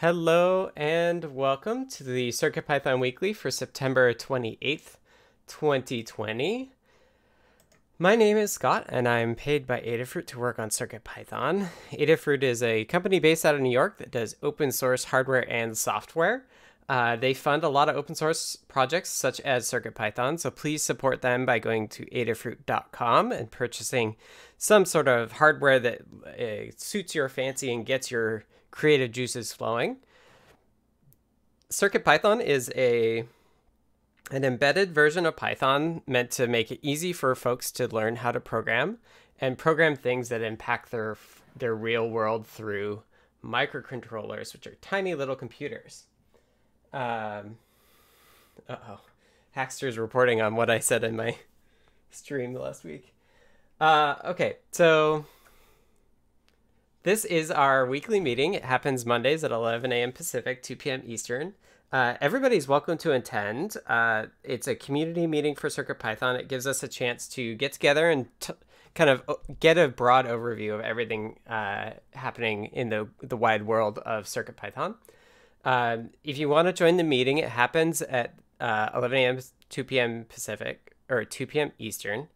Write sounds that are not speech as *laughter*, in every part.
Hello and welcome to the CircuitPython Weekly for September 28th, 2020. My name is Scott and I'm paid by Adafruit to work on CircuitPython. Adafruit is a company based out of New York that does open source hardware and software. Uh, they fund a lot of open source projects such as CircuitPython, so please support them by going to adafruit.com and purchasing some sort of hardware that uh, suits your fancy and gets your creative juices flowing. CircuitPython is a an embedded version of Python meant to make it easy for folks to learn how to program and program things that impact their their real world through microcontrollers, which are tiny little computers. Um, uh oh, Hackster's reporting on what I said in my *laughs* stream last week. Uh, okay, so this is our weekly meeting. It happens Mondays at 11 a.m. Pacific, 2 p.m. Eastern. Uh, everybody's welcome to attend. Uh, it's a community meeting for CircuitPython. It gives us a chance to get together and kind of uh, get a broad overview of everything uh, happening in the, the wide world of CircuitPython. Uh, if you want to join the meeting, it happens at uh, 11 a.m., 2 p.m. Pacific, or 2 p.m. Eastern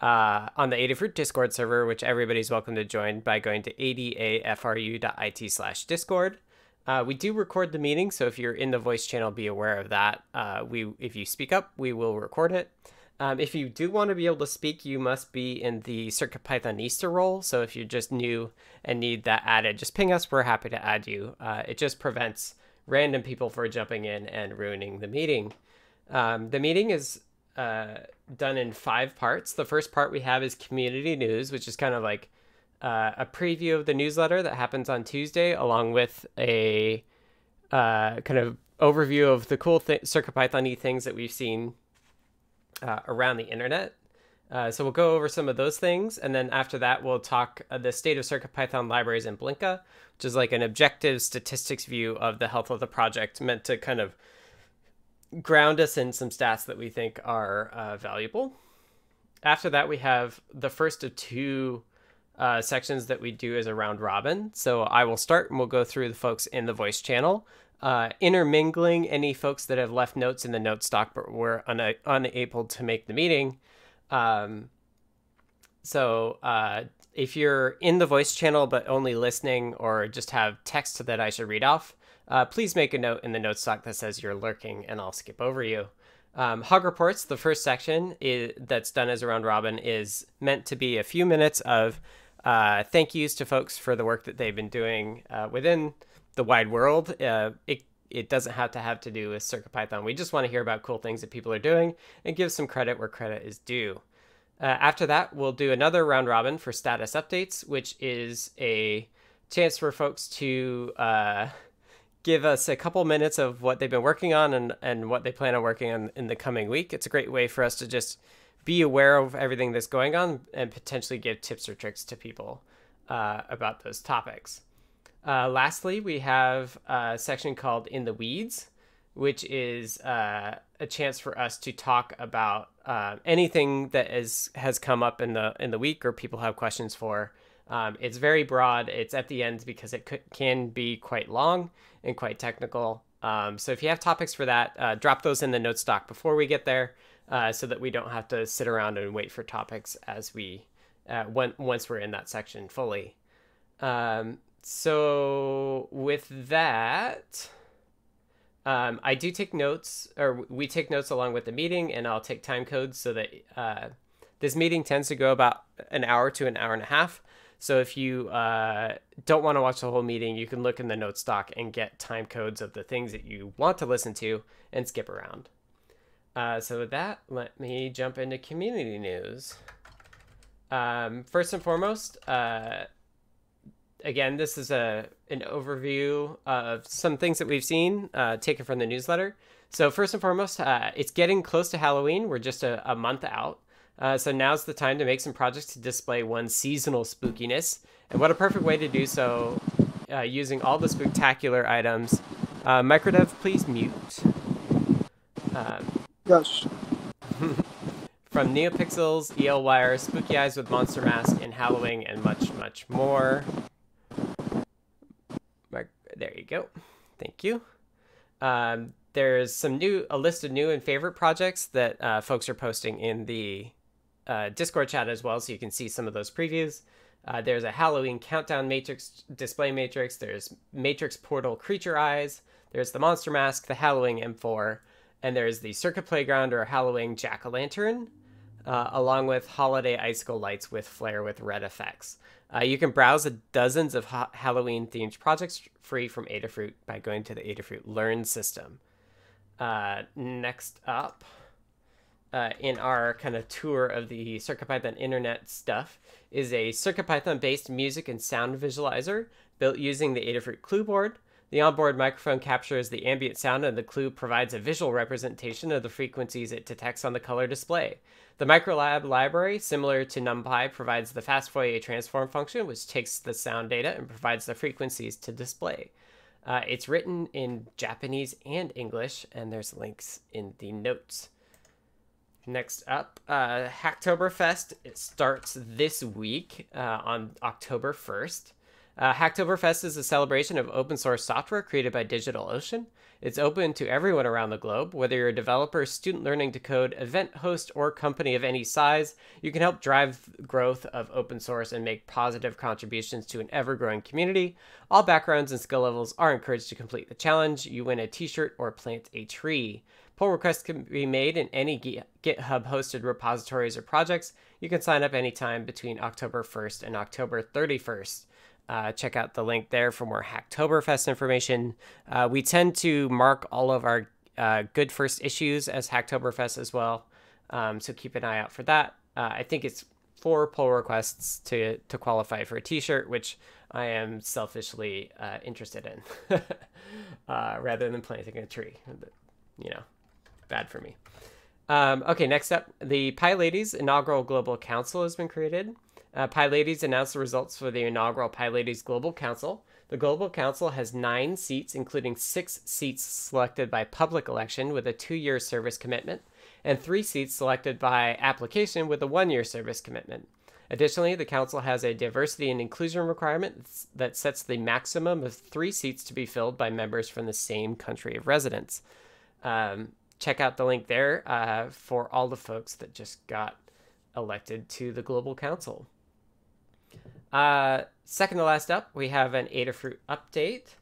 uh, on the Adafruit Discord server, which everybody's welcome to join by going to adafru.it slash discord. Uh, we do record the meeting, so if you're in the voice channel, be aware of that. Uh, we, if you speak up, we will record it. Um, if you do want to be able to speak, you must be in the CircuitPythonista role. So if you're just new and need that added, just ping us. We're happy to add you. Uh, it just prevents random people from jumping in and ruining the meeting. Um, the meeting is uh, done in five parts. The first part we have is community news, which is kind of like uh, a preview of the newsletter that happens on Tuesday, along with a uh, kind of overview of the cool th- CircuitPython things that we've seen uh, around the internet. Uh, so we'll go over some of those things, and then after that, we'll talk the state of CircuitPython libraries in Blinka, which is like an objective statistics view of the health of the project, meant to kind of ground us in some stats that we think are uh, valuable. After that, we have the first of two uh, sections that we do as a round robin. So I will start and we'll go through the folks in the voice channel, uh, intermingling any folks that have left notes in the note stock but were una- unable to make the meeting. Um, so uh, if you're in the voice channel but only listening or just have text that I should read off, uh, please make a note in the note stock that says you're lurking and I'll skip over you. Um, Hug Reports, the first section is, that's done as a round robin, is meant to be a few minutes of uh, thank yous to folks for the work that they've been doing uh, within the wide world. Uh, it, it doesn't have to have to do with CircuitPython. We just want to hear about cool things that people are doing and give some credit where credit is due. Uh, after that, we'll do another round robin for status updates, which is a chance for folks to uh, give us a couple minutes of what they've been working on and, and what they plan on working on in the coming week. It's a great way for us to just be aware of everything that's going on and potentially give tips or tricks to people uh, about those topics. Uh, lastly, we have a section called In the Weeds, which is uh, a chance for us to talk about uh, anything that is has come up in the in the week or people have questions for. Um, it's very broad. It's at the end because it can be quite long and quite technical. Um, so if you have topics for that, uh, drop those in the note stock before we get there, uh, so that we don't have to sit around and wait for topics as we uh, when, once we're in that section fully. Um, so with that, um, I do take notes, or we take notes along with the meeting, and I'll take time codes so that uh, this meeting tends to go about an hour to an hour and a half. So if you uh, don't want to watch the whole meeting, you can look in the note stock and get time codes of the things that you want to listen to and skip around. Uh, so with that, let me jump into community news. Um, first and foremost, uh, again, this is a an overview of some things that we've seen uh, taken from the newsletter. So first and foremost, uh, it's getting close to Halloween. We're just a, a month out. Uh, so now's the time to make some projects to display one's seasonal spookiness. And what a perfect way to do so uh, using all the spectacular items. Uh, Microdev, please mute. Um, yes. *laughs* from NeoPixels, ELWire, Spooky Eyes with Monster Mask, and Halloween, and much, much more. There you go. Thank you. Um, there's some new, a list of new and favorite projects that uh, folks are posting in the uh, Discord chat as well, so you can see some of those previews. Uh, there's a Halloween countdown matrix display matrix. There's matrix portal creature eyes. There's the monster mask, the Halloween M4, and there's the circuit playground or Halloween jack o' lantern, uh, along with holiday icicle lights with flare with red effects. Uh, you can browse dozens of ha- Halloween themed projects free from Adafruit by going to the Adafruit Learn system. Uh, next up, uh, in our kind of tour of the CircuitPython internet stuff is a CircuitPython based music and sound visualizer built using the Adafruit Clue board. The onboard microphone captures the ambient sound and the clue provides a visual representation of the frequencies it detects on the color display. The Microlab library, similar to NumPy, provides the fast Fourier transform function, which takes the sound data and provides the frequencies to display. Uh, it's written in Japanese and English, and there's links in the notes. Next up, uh, Hacktoberfest it starts this week uh, on October 1st. Uh, Hacktoberfest is a celebration of open source software created by DigitalOcean. It's open to everyone around the globe, whether you're a developer, student learning to code, event host, or company of any size. You can help drive growth of open source and make positive contributions to an ever growing community. All backgrounds and skill levels are encouraged to complete the challenge. You win a t shirt or plant a tree. Pull requests can be made in any GitHub hosted repositories or projects. You can sign up anytime between October 1st and October 31st. Uh, check out the link there for more Hacktoberfest information. Uh, we tend to mark all of our uh, good first issues as Hacktoberfest as well, um, so keep an eye out for that. Uh, I think it's four pull requests to to qualify for a T-shirt, which I am selfishly uh, interested in, *laughs* uh, rather than planting a tree. You know, bad for me. Um, okay, next up, the PyLadies inaugural global council has been created. Uh, PyLadies announced the results for the inaugural PyLadies Global Council. The Global Council has nine seats, including six seats selected by public election with a two year service commitment, and three seats selected by application with a one year service commitment. Additionally, the Council has a diversity and inclusion requirement that sets the maximum of three seats to be filled by members from the same country of residence. Um, check out the link there uh, for all the folks that just got elected to the Global Council. Uh, second to last up, we have an Adafruit update.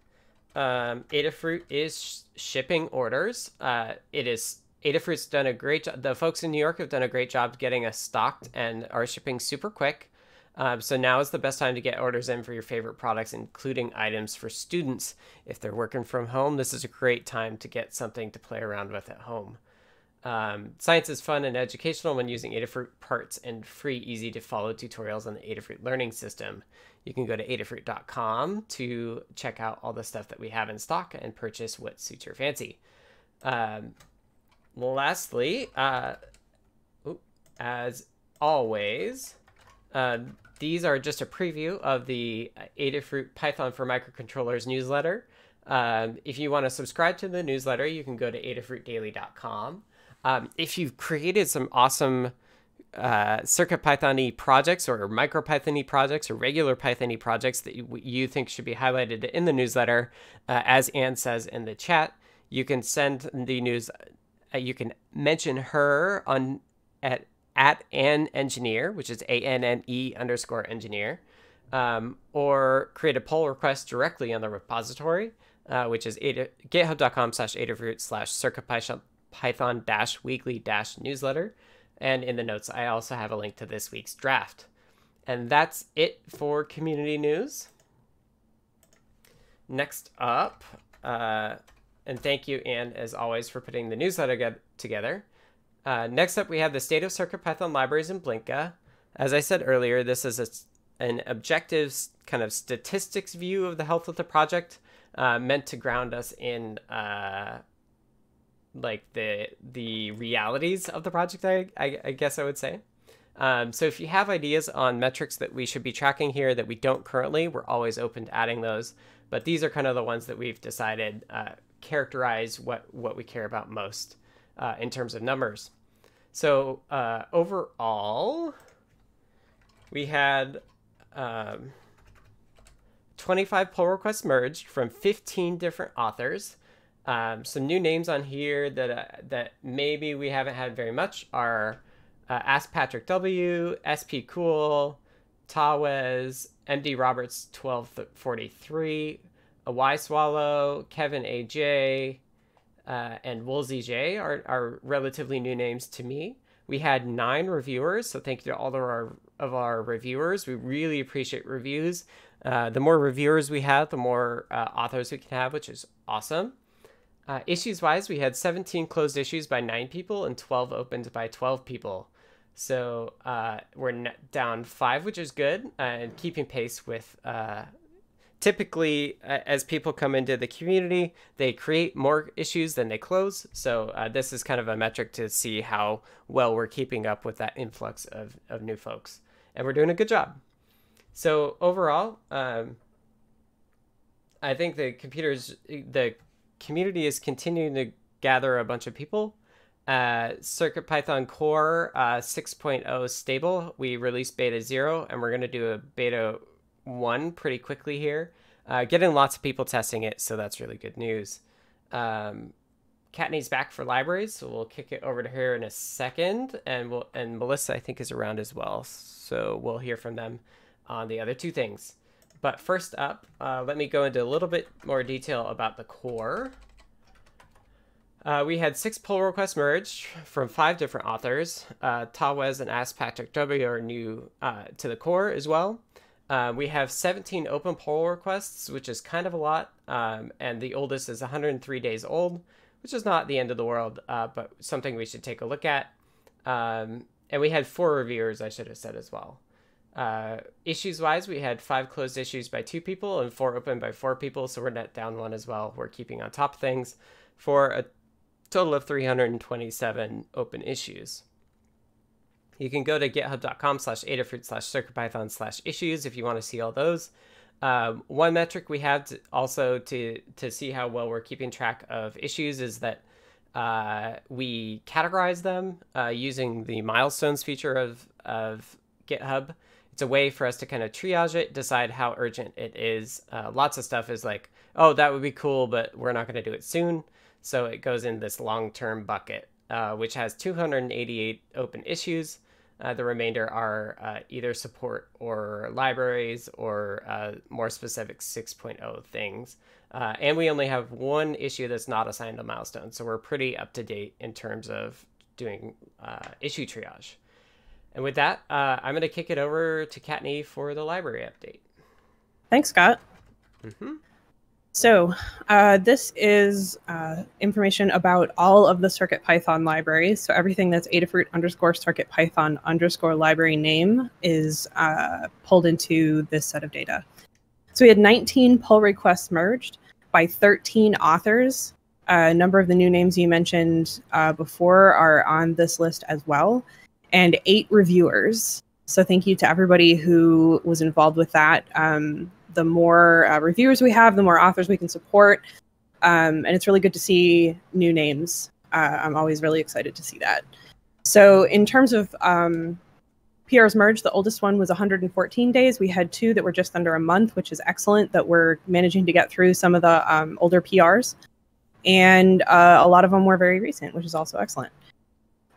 Um, Adafruit is sh- shipping orders. Uh, it is Adafruit's done a great job. The folks in New York have done a great job getting us stocked and are shipping super quick. Um, so now is the best time to get orders in for your favorite products, including items for students. If they're working from home, this is a great time to get something to play around with at home. Um, science is fun and educational when using Adafruit parts and free, easy to follow tutorials on the Adafruit learning system. You can go to adafruit.com to check out all the stuff that we have in stock and purchase what suits your fancy. Um, lastly, uh, as always, uh, these are just a preview of the Adafruit Python for Microcontrollers newsletter. Um, if you want to subscribe to the newsletter, you can go to adafruitdaily.com. Um, if you've created some awesome uh, CircuitPython projects or MicroPython projects or regular Python projects that you, you, think should be highlighted in the newsletter, uh, as Anne says in the chat, you can send the news. Uh, you can mention her on at at an engineer, which is a n n e underscore engineer, um, or create a pull request directly on the repository, uh, which is github.com slash adafruit slash circuitpython Python weekly newsletter. And in the notes, I also have a link to this week's draft. And that's it for community news. Next up, uh, and thank you, Anne, as always, for putting the newsletter get- together. Uh, next up, we have the state of CircuitPython libraries in Blinka. As I said earlier, this is a, an objective kind of statistics view of the health of the project, uh, meant to ground us in uh, like the the realities of the project. I I, I guess I would say. Um, so if you have ideas on metrics that we should be tracking here that we don't currently, we're always open to adding those. But these are kind of the ones that we've decided uh, characterize what what we care about most uh, in terms of numbers. So uh, overall, we had um, 25 pull requests merged from 15 different authors. Um, some new names on here that uh, that maybe we haven't had very much are uh, Ask Patrick W, SP Cool, Tawes, MD Roberts 1243, a Y Swallow, Kevin AJ, uh, and Woolsey J are, are relatively new names to me. We had nine reviewers, so thank you to all of our of our reviewers. We really appreciate reviews. Uh, the more reviewers we have, the more uh, authors we can have, which is awesome. Uh, issues wise, we had 17 closed issues by nine people and 12 opened by 12 people. So uh, we're down five, which is good, uh, and keeping pace with. Uh, typically, as people come into the community, they create more issues than they close. So uh, this is kind of a metric to see how well we're keeping up with that influx of, of new folks, and we're doing a good job. So overall, um, I think the computers, the community is continuing to gather a bunch of people uh, CircuitPython Core uh, 6.0 stable. We released beta 0, and we're going to do a beta 1 pretty quickly here. Uh, getting lots of people testing it, so that's really good news. Um, Kattni's back for libraries, so we'll kick it over to her in a second, and we'll and Melissa I think is around as well, so we'll hear from them on the other two things. But first up, uh, let me go into a little bit more detail about the core. Uh, we had six pull requests merged from five different authors. Uh, Tawez and Ask Patrick W are new uh, to the core as well. Uh, we have 17 open pull requests, which is kind of a lot, um, and the oldest is 103 days old, which is not the end of the world, uh, but something we should take a look at. Um, and we had four reviewers, I should have said as well. Uh, issues wise, we had five closed issues by two people and four open by four people, so we're net down one as well. We're keeping on top of things for a total of 327 open issues. You can go to github.com slash adafruit slash circuitpython slash issues if you want to see all those. Um, one metric we have to also to, to see how well we're keeping track of issues is that uh, we categorize them uh, using the milestones feature of, of GitHub. It's a way for us to kind of triage it, decide how urgent it is. Uh, lots of stuff is like, oh, that would be cool, but we're not going to do it soon. So it goes in this long-term bucket, uh, which has 288 open issues. Uh, the remainder are uh, either support or libraries or uh, more specific 6.0 things. Uh, and we only have one issue that's not assigned a milestone. So we're pretty up to date in terms of doing issue triage. And with that, I'm going to kick it over to Kattni for the library update. Thanks, Scott. Mm-hmm. So uh, this is uh, information about all of the CircuitPython libraries. So everything that's Adafruit underscore CircuitPython underscore library name is uh, pulled into this set of data. So we had 19 pull requests merged by 13 authors. a number of the new names you mentioned uh, before are on this list as well, and eight reviewers. So thank you to everybody who was involved with that. Um, the more uh, reviewers we have, the more authors we can support. Um, and it's really good to see new names. Uh, I'm always really excited to see that. So, in terms of um, PRs merged, the oldest one was 114 days. We had two that were just under a month, which is excellent that we're managing to get through some of the um, older PRs. And uh, a lot of them were very recent, which is also excellent.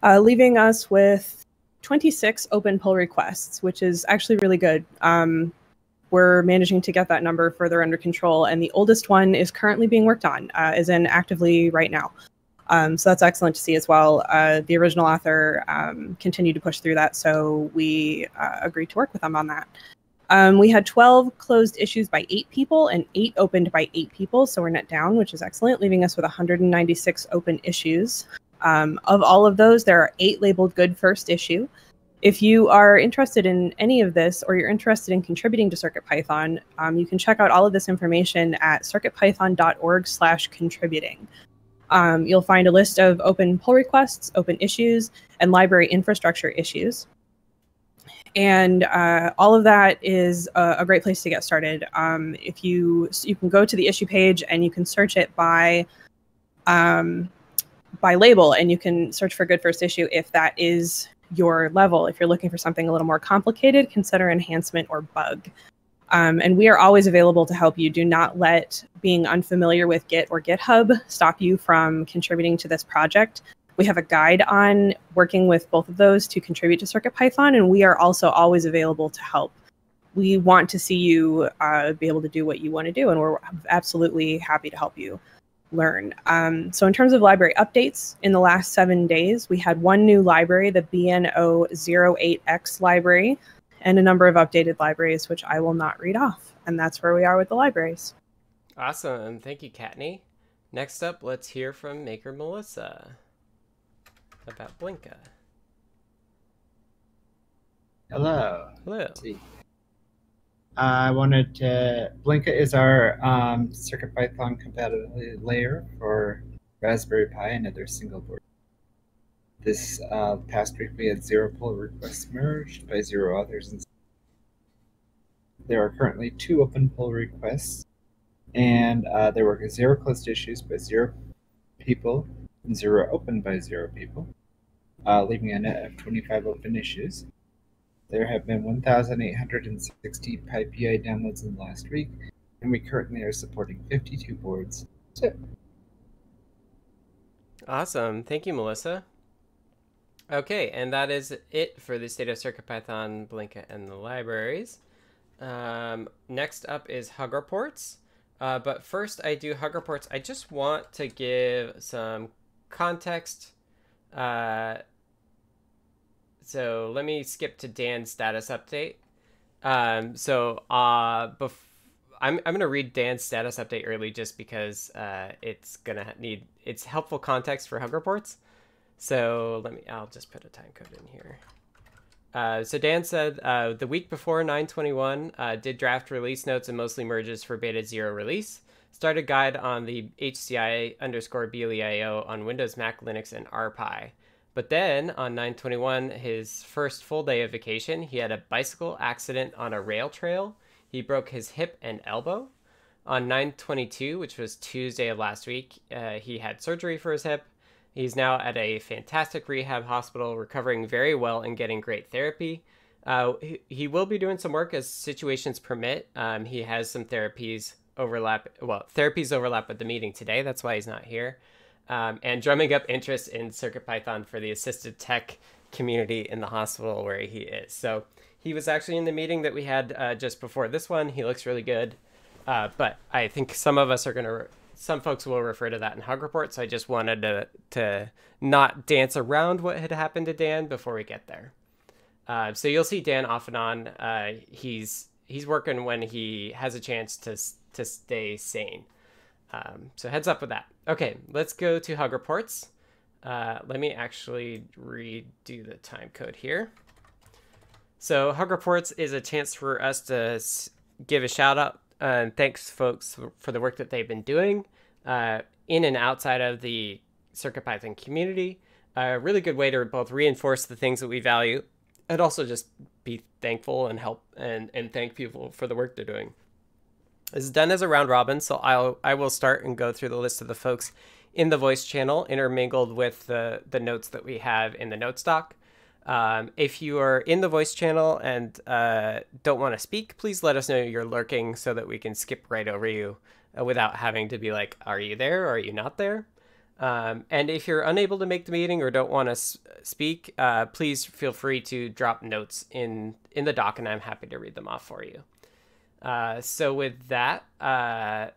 Uh, leaving us with 26 open pull requests, which is actually really good. Um, we're managing to get that number further under control. And the oldest one is currently being worked on, uh, is in actively right now. Um, so that's excellent to see as well. Uh, the original author um, continued to push through that, so we uh, agreed to work with them on that. Um, we had 12 closed issues by eight people and eight opened by eight people, so we're net down, which is excellent, leaving us with 196 open issues. Um, of all of those, there are eight labeled good first issue, if you are interested in any of this or you're interested in contributing to CircuitPython, um, you can check out all of this information at circuitpython.org slash contributing. Um, you'll find a list of open pull requests, open issues, and library infrastructure issues. And uh, all of that is a, a, great place to get started. Um, if you you can go to the issue page and you can search it by um, by label, and you can search for good first issue if that is your level. If you're looking for something a little more complicated, consider enhancement or bug. Um, and we are always available to help you. Do not let being unfamiliar with Git or GitHub stop you from contributing to this project. We have a guide on working with both of those to contribute to CircuitPython, and we are also always available to help. We want to see you uh, be able to do what you want to do, and we're absolutely happy to help you learn. Um, so, in terms of library updates, in the last seven days, we had one new library, the BNO08X library, and a number of updated libraries, which I will not read off. And that's where we are with the libraries. Awesome. Thank you, Kattni. Next up, let's hear from Maker Melissa about Blinka. Hello. Hello. I wanted to. Blinka is our um, CircuitPython compatibility layer for Raspberry Pi and other single board. This uh, past week we had zero pull requests merged by zero others. And there are currently two open pull requests, and uh, there were zero closed issues by zero people and zero open by zero people, uh, leaving a net of 25 open issues. There have been 1,860 PyPI downloads in the last week, and we currently are supporting 52 boards. So. Awesome. Thank you, Melissa. Okay, and that is it for the state of CircuitPython, Blinka, and the libraries. Um, next up is Hug Reports. Uh, but first, I do Hug Reports. I just want to give some context uh, so let me skip to Dan's status update. Um, so uh, bef- I'm I'm gonna read Dan's status update early just because uh, it's gonna need it's helpful context for Hug reports. So let me I'll just put a time code in here. Uh, so Dan said uh, the week before 921 uh, did draft release notes and mostly merges for beta zero release. Started guide on the HCI underscore BLEIO on Windows, Mac, Linux, and RPi. But then on 921, his first full day of vacation, he had a bicycle accident on a rail trail. He broke his hip and elbow. On 922, which was Tuesday of last week, uh, he had surgery for his hip. He's now at a fantastic rehab hospital, recovering very well and getting great therapy. Uh, he, he, will be doing some work as situations permit. Um, he has some therapies overlap. Well, therapies overlap with the meeting today. That's why he's not here um, and drumming up interest in CircuitPython for the assisted tech community in the hospital where he is. So he was actually in the meeting that we had uh, just before this one. He looks really good. Uh, but I think some of us are going to, some folks will refer to that in Hug Report. So I just wanted to, to not dance around what had happened to Dan before we get there. Uh, so you'll see Dan off and on. Uh, he's he's working when he has a chance to to stay sane. Um, so heads up with that. Okay, let's go to Hug Reports. Uh, let me actually redo the time code here. So Hug Reports is a chance for us to give a shout out and thanks folks for the work that they've been doing uh, in and outside of the CircuitPython community. A really good way to both reinforce the things that we value and also just be thankful and help and, and thank people for the work they're doing. Is done as a round robin, so I'll I will start and go through the list of the folks in the voice channel, intermingled with the the notes that we have in the notes doc. Um, if you are in the voice channel and uh, don't want to speak, please let us know you're lurking so that we can skip right over you uh, without having to be like, "Are you there? or Are you not there?" Um, and if you're unable to make the meeting or don't want to speak, uh, please feel free to drop notes in in the doc, and I'm happy to read them off for you. Uh, so with that, uh,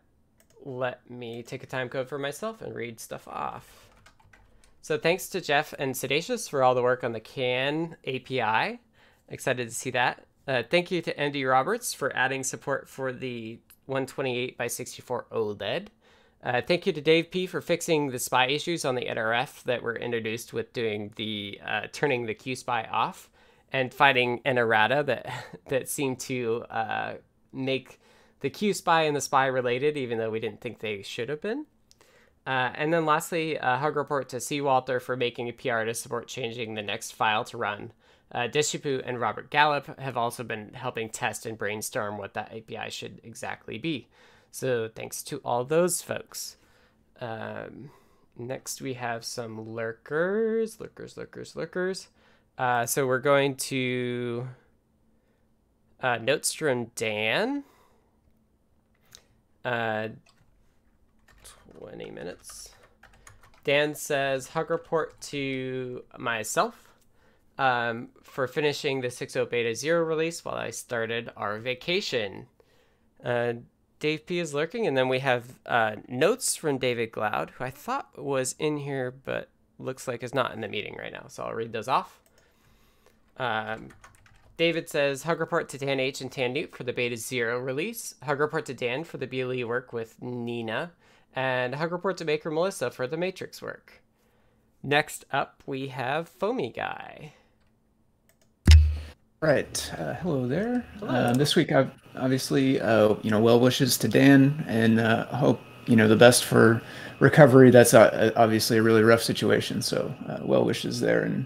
let me take a time code for myself and read stuff off. So thanks to Jeff and Sedacious for all the work on the CAN API. Excited to see that. Uh, thank you to Andy Roberts for adding support for the 128 by 64 OLED. Uh, thank you to Dave P for fixing the SPI issues on the NRF that were introduced with doing the uh, turning the QSPI off and finding an errata that *laughs* that seemed to uh, make the Q spy and the spy related, even though we didn't think they should have been. Uh, and then lastly, a hug report to C. Walther for making a PR to support changing the next file to run. Uh, Deshipu and Robert Gallup have also been helping test and brainstorm what that API should exactly be. So thanks to all those folks. Um, next, we have some lurkers, lurkers, lurkers, lurkers. Uh, so we're going to Uh, notes from Dan. Uh, 20 minutes. Dan says, hug report to myself um, for finishing the 6.0 Beta 0 release while I started our vacation. Uh, Dave P is lurking, and then we have uh, notes from David Glaude, who I thought was in here, but looks like is not in the meeting right now. So I'll read those off. Um, David says hug report to Dan H and tannewt for the Beta Zero release. Hug report to Dan for the BLE work with Nina, and hug report to Maker Melissa for the Matrix work. Next up, we have Foamy Guy. Right. Uh, hello there. Hello. Uh, this week, I've obviously, uh, you know, well wishes to Dan, and uh, hope you know the best for recovery. That's uh, obviously a really rough situation. So, uh, well wishes there, and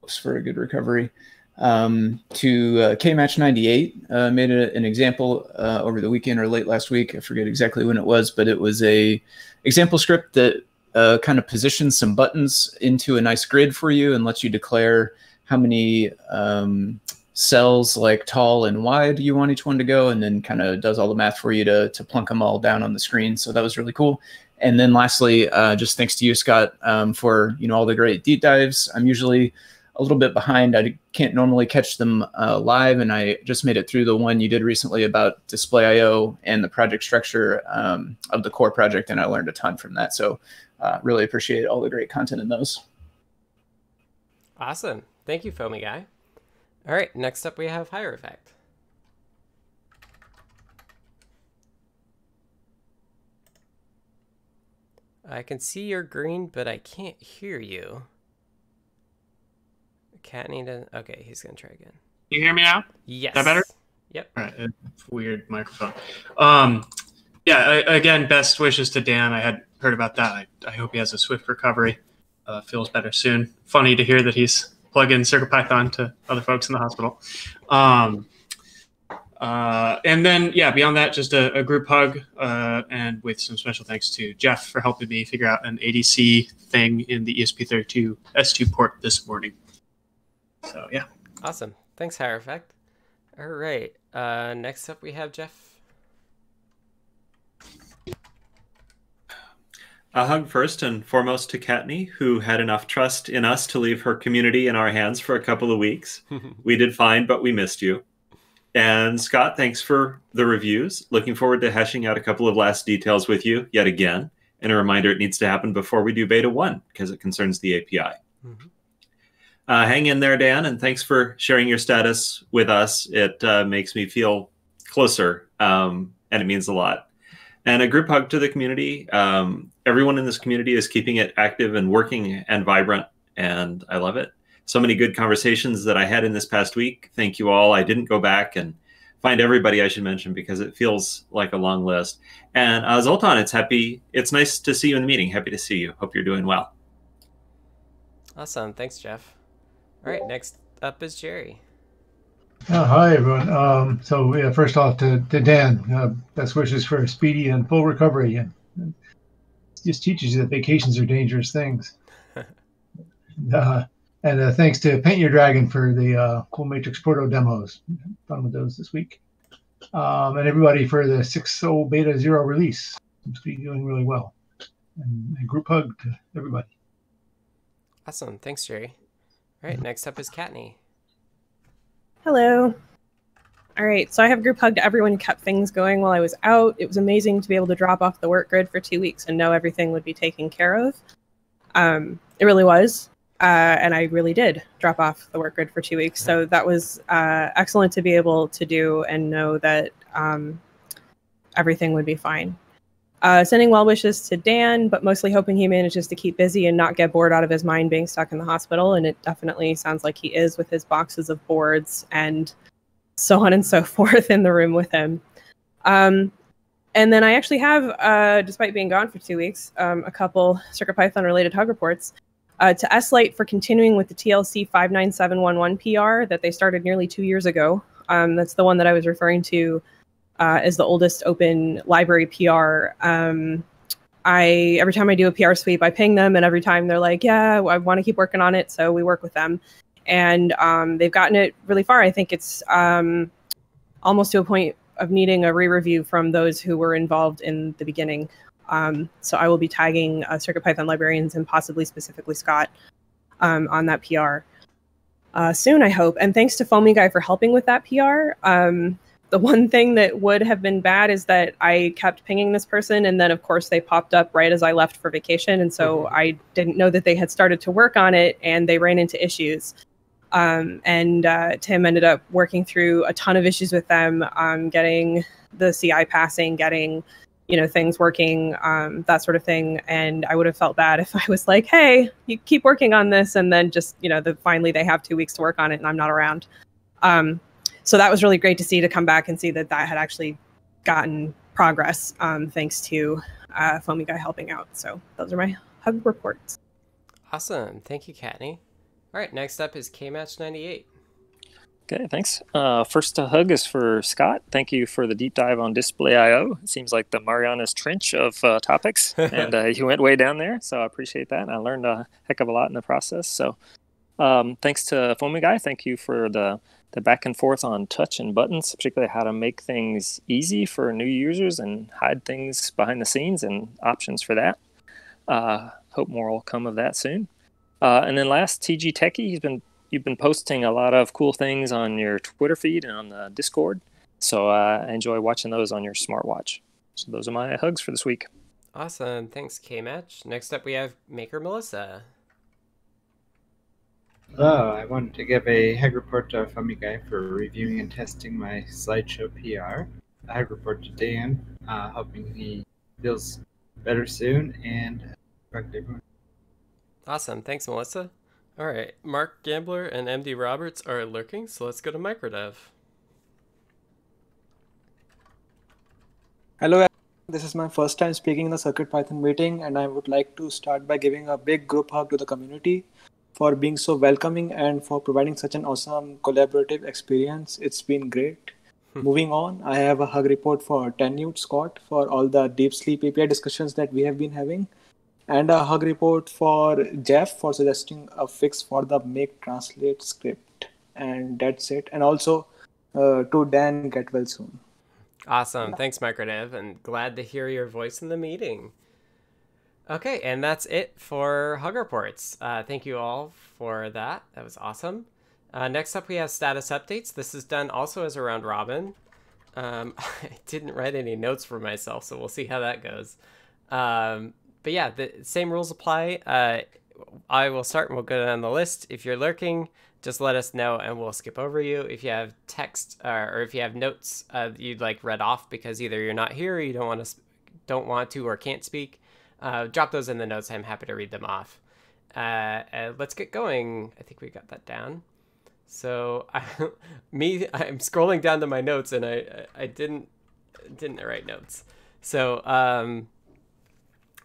hopes for a good recovery um, to uh, KMatch 98. Uh, made a, an example uh, over the weekend or late last week. I forget exactly when it was, but it was a example script that uh, kind of positions some buttons into a nice grid for you and lets you declare how many um, cells like tall and wide you want each one to go, and then kind of does all the math for you to to plunk them all down on the screen. So that was really cool. And then lastly, uh, just thanks to you, Scott, um, for you know all the great deep dives. I'm usually a little bit behind. I can't normally catch them uh, live, and I just made it through the one you did recently about display I/O and the project structure um, of the core project, and I learned a ton from that. So, uh, really appreciate all the great content in those. Awesome, thank you, Foamy Guy. All right, next up we have Hierophect. I can see your green, but I can't hear you. Cat need to. Okay, he's gonna try again. You hear me now? Yes. Is that better? Yep. All right. It's weird microphone. Um, yeah. I, again, best wishes to Dan. I had heard about that. I, I hope he has a swift recovery. Uh, feels better soon. Funny to hear that he's plugging CircuitPython to other folks in the hospital. Um, uh, and then, yeah, beyond that, just a, a group hug uh, and with some special thanks to Jeff for helping me figure out an ADC thing in the ESP32 S2 port this morning. So yeah. Awesome. Thanks, Hierophect. All right. Uh, next up, we have Jeff. A hug first and foremost to Kattni, who had enough trust in us to leave her community in our hands for a couple of weeks. *laughs* we did fine, but we missed you. And Scott, thanks for the reviews. Looking forward to hashing out a couple of last details with you yet again. And a reminder it needs to happen before we do beta one because it concerns the API. Mm-hmm. Uh, hang in there, Dan, and thanks for sharing your status with us. It uh, makes me feel closer, um, and it means a lot. And a group hug to the community. Um, everyone in this community is keeping it active and working and vibrant, and I love it. So many good conversations that I had in this past week. Thank you all. I didn't go back and find everybody I should mention because it feels like a long list. And uh, Zoltan, it's happy. It's nice to see you in the meeting. Happy to see you. Hope you're doing well. Awesome. Thanks, Jeff. All right, next up is Jerry. Oh, hi, everyone. Um, so, yeah, first off to, to Dan, uh, best wishes for a speedy and full recovery. And just teaches you that vacations are dangerous things. *laughs* uh, and uh, thanks to Paint Your Dragon for the uh, cool Matrix Proto demos. Fun with those this week. Um, and everybody for the 6.0 Beta 0 release. Seems to be doing really well. And a group hug to everybody. Awesome. Thanks, Jerry. All right, next up is Kattni. Hello. All right, so I have group hugged everyone kept things going while I was out. It was amazing to be able to drop off the work grid for two weeks and know everything would be taken care of. Um, it really was, uh, and I really did drop off the work grid for two weeks. So that was uh, excellent to be able to do and know that um, everything would be fine. Uh, sending well wishes to Dan, but mostly hoping he manages to keep busy and not get bored out of his mind being stuck in the hospital. And it definitely sounds like he is with his boxes of boards and so on and so *laughs* forth in the room with him. Um, and then I actually have, uh, despite being gone for two weeks, um, a couple CircuitPython related hug reports. Uh, to s-light for continuing with the TLC 59711 PR that they started nearly two years ago. Um, that's the one that I was referring to uh, as the oldest open library PR. Um, I every time I do a PR sweep, I ping them, and every time they're like, "Yeah, I want to keep working on it," so we work with them, and um, they've gotten it really far. I think it's um, almost to a point of needing a re-review from those who were involved in the beginning. Um, so I will be tagging uh, CircuitPython librarians and possibly specifically Scott um, on that PR uh, soon, I hope. And thanks to Foamy Guy for helping with that PR. The one thing that would have been bad is that I kept pinging this person, and then of course they popped up right as I left for vacation, and so mm-hmm. I didn't know that they had started to work on it, and they ran into issues. Um, and uh, Tim ended up working through a ton of issues with them, um, getting the CI passing, getting you know things working, um, that sort of thing. And I would have felt bad *laughs* if I was like, "Hey, you keep working on this," and then just you know, the finally they have two weeks to work on it, and I'm not around. Um, so that was really great to see to come back and see that that had actually gotten progress um, thanks to uh, Foamy Guy helping out. So those are my hug reports. Awesome, thank you, Kattni. All right, next up is KMatch98. Okay, thanks. Uh, first hug is for Scott. Thank you for the deep dive on Display I/O. It seems like the Marianas Trench of uh, topics, *laughs* and uh, you went way down there, so I appreciate that. And I learned a heck of a lot in the process. So, um, thanks to Foamy Guy. Thank you for the the back and forth on touch and buttons, particularly how to make things easy for new users and hide things behind the scenes and options for that. Uh, hope more will come of that soon. Uh, and then last, TG Techie, he's been you've been posting a lot of cool things on your Twitter feed and on the Discord. So uh, I enjoy watching those on your smartwatch. So those are my hugs for this week. Awesome. Thanks, KMatch. Next up, we have Maker Melissa. Hello, I wanted to give a hug report to Foamy Guy for reviewing and testing my slideshow PR. A hug report to Dan, uh, hoping he feels better soon, and everyone. Awesome. Thanks, Melissa. All right, Mark Gambler and MD Roberts are lurking, so let's go to Microdev. Hello, this is my first time speaking in the CircuitPython meeting, and I would like to start by giving a big group hug to the community for being so welcoming and for providing such an awesome collaborative experience. It's been great. Hmm. Moving on, I have a hug report for tannewt Scott for all the deep sleep API discussions that we have been having and a hug report for Jeff for suggesting a fix for the make translate script. And that's it. And also uh, to Dan, get well soon. Awesome. Thanks, Microdev, and glad to hear your voice in the meeting. Okay, and that's it for Hug Reports. Uh, thank you all for that. That was awesome. Uh, next up, we have status updates. This is done also as a round robin. Um, *laughs* I didn't write any notes for myself, so we'll see how that goes. Um, but yeah, the same rules apply. Uh, I will start and we'll go down the list. If you're lurking, just let us know and we'll skip over you. If you have text uh, or if you have notes uh, you'd like read off because either you're not here or you don't want to don't want to or can't speak, uh, drop those in the notes. I'm happy to read them off. Uh, uh, let's get going. I think we got that down. So I, *laughs* me, I'm scrolling down to my notes and I I didn't didn't write notes. So um,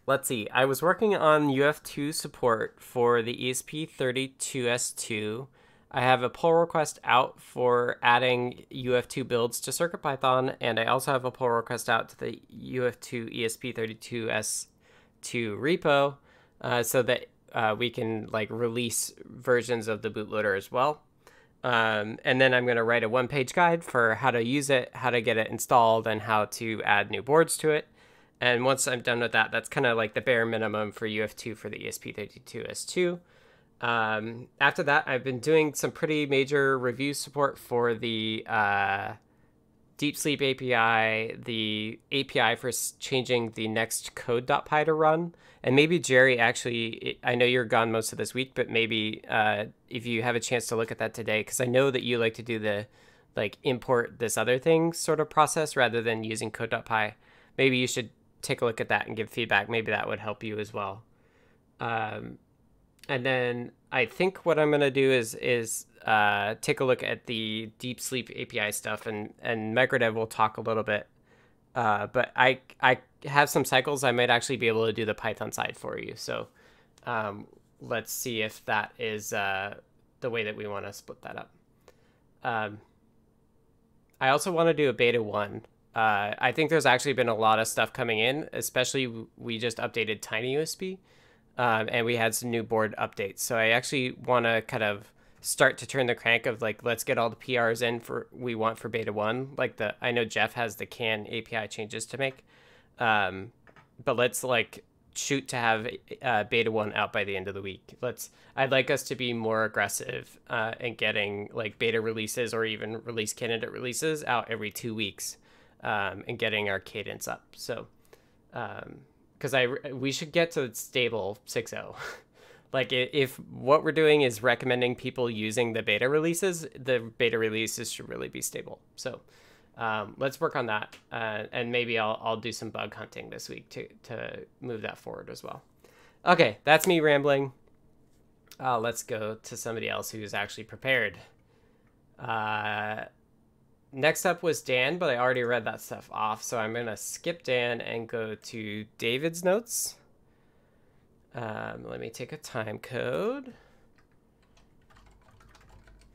let's see. I was working on UF2 support for the ESP32S2. I have a pull request out for adding UF2 builds to CircuitPython, and I also have a pull request out to the UF2 ESP32S2 repo uh, so that uh, we can like release versions of the bootloader as well. Um, and then I'm going to write a one-page guide for how to use it, how to get it installed, and how to add new boards to it. And once I'm done with that, that's kind of like the bare minimum for UF2 for the ESP32S2. Um, after that, I've been doing some pretty major review support for the uh, Deep Sleep API, the API for changing the next code.py to run. And maybe Jerry, actually, I know you're gone most of this week, but maybe uh, if you have a chance to look at that today, because I know that you like to do the like import this other thing sort of process rather than using code.py. Maybe you should take a look at that and give feedback. Maybe that would help you as well. Um, and then I think what I'm gonna do is is uh, take a look at the deep sleep API stuff, and and Microdev will talk a little bit. Uh, but I I have some cycles I might actually be able to do the Python side for you. So um, let's see if that is uh, the way that we want to split that up. Um, I also want to do a beta one uh, I think there's actually been a lot of stuff coming in, especially we just updated TinyUSB um, and we had some new board updates. So I actually want to kind of start to turn the crank of like let's get all the PRs in for we want for beta one. Like the I know Jeff has the CAN API changes to make, um, but let's like shoot to have uh, beta one out by the end of the week. Let's. I'd like us to be more aggressive uh, in getting like beta releases or even release candidate releases out every two weeks, um, and getting our cadence up. So, because I we should get to stable 6.0. *laughs* like if what we're doing is recommending people using the beta releases, the beta releases should really be stable. So um, let's work on that, uh, and maybe I'll I'll do some bug hunting this week to to move that forward as well. Okay, that's me rambling. Uh, let's go to somebody else who's actually prepared. Uh, next up was Dan, but I already read that stuff off, so I'm gonna skip Dan and go to David's notes. Um, let me take a time code.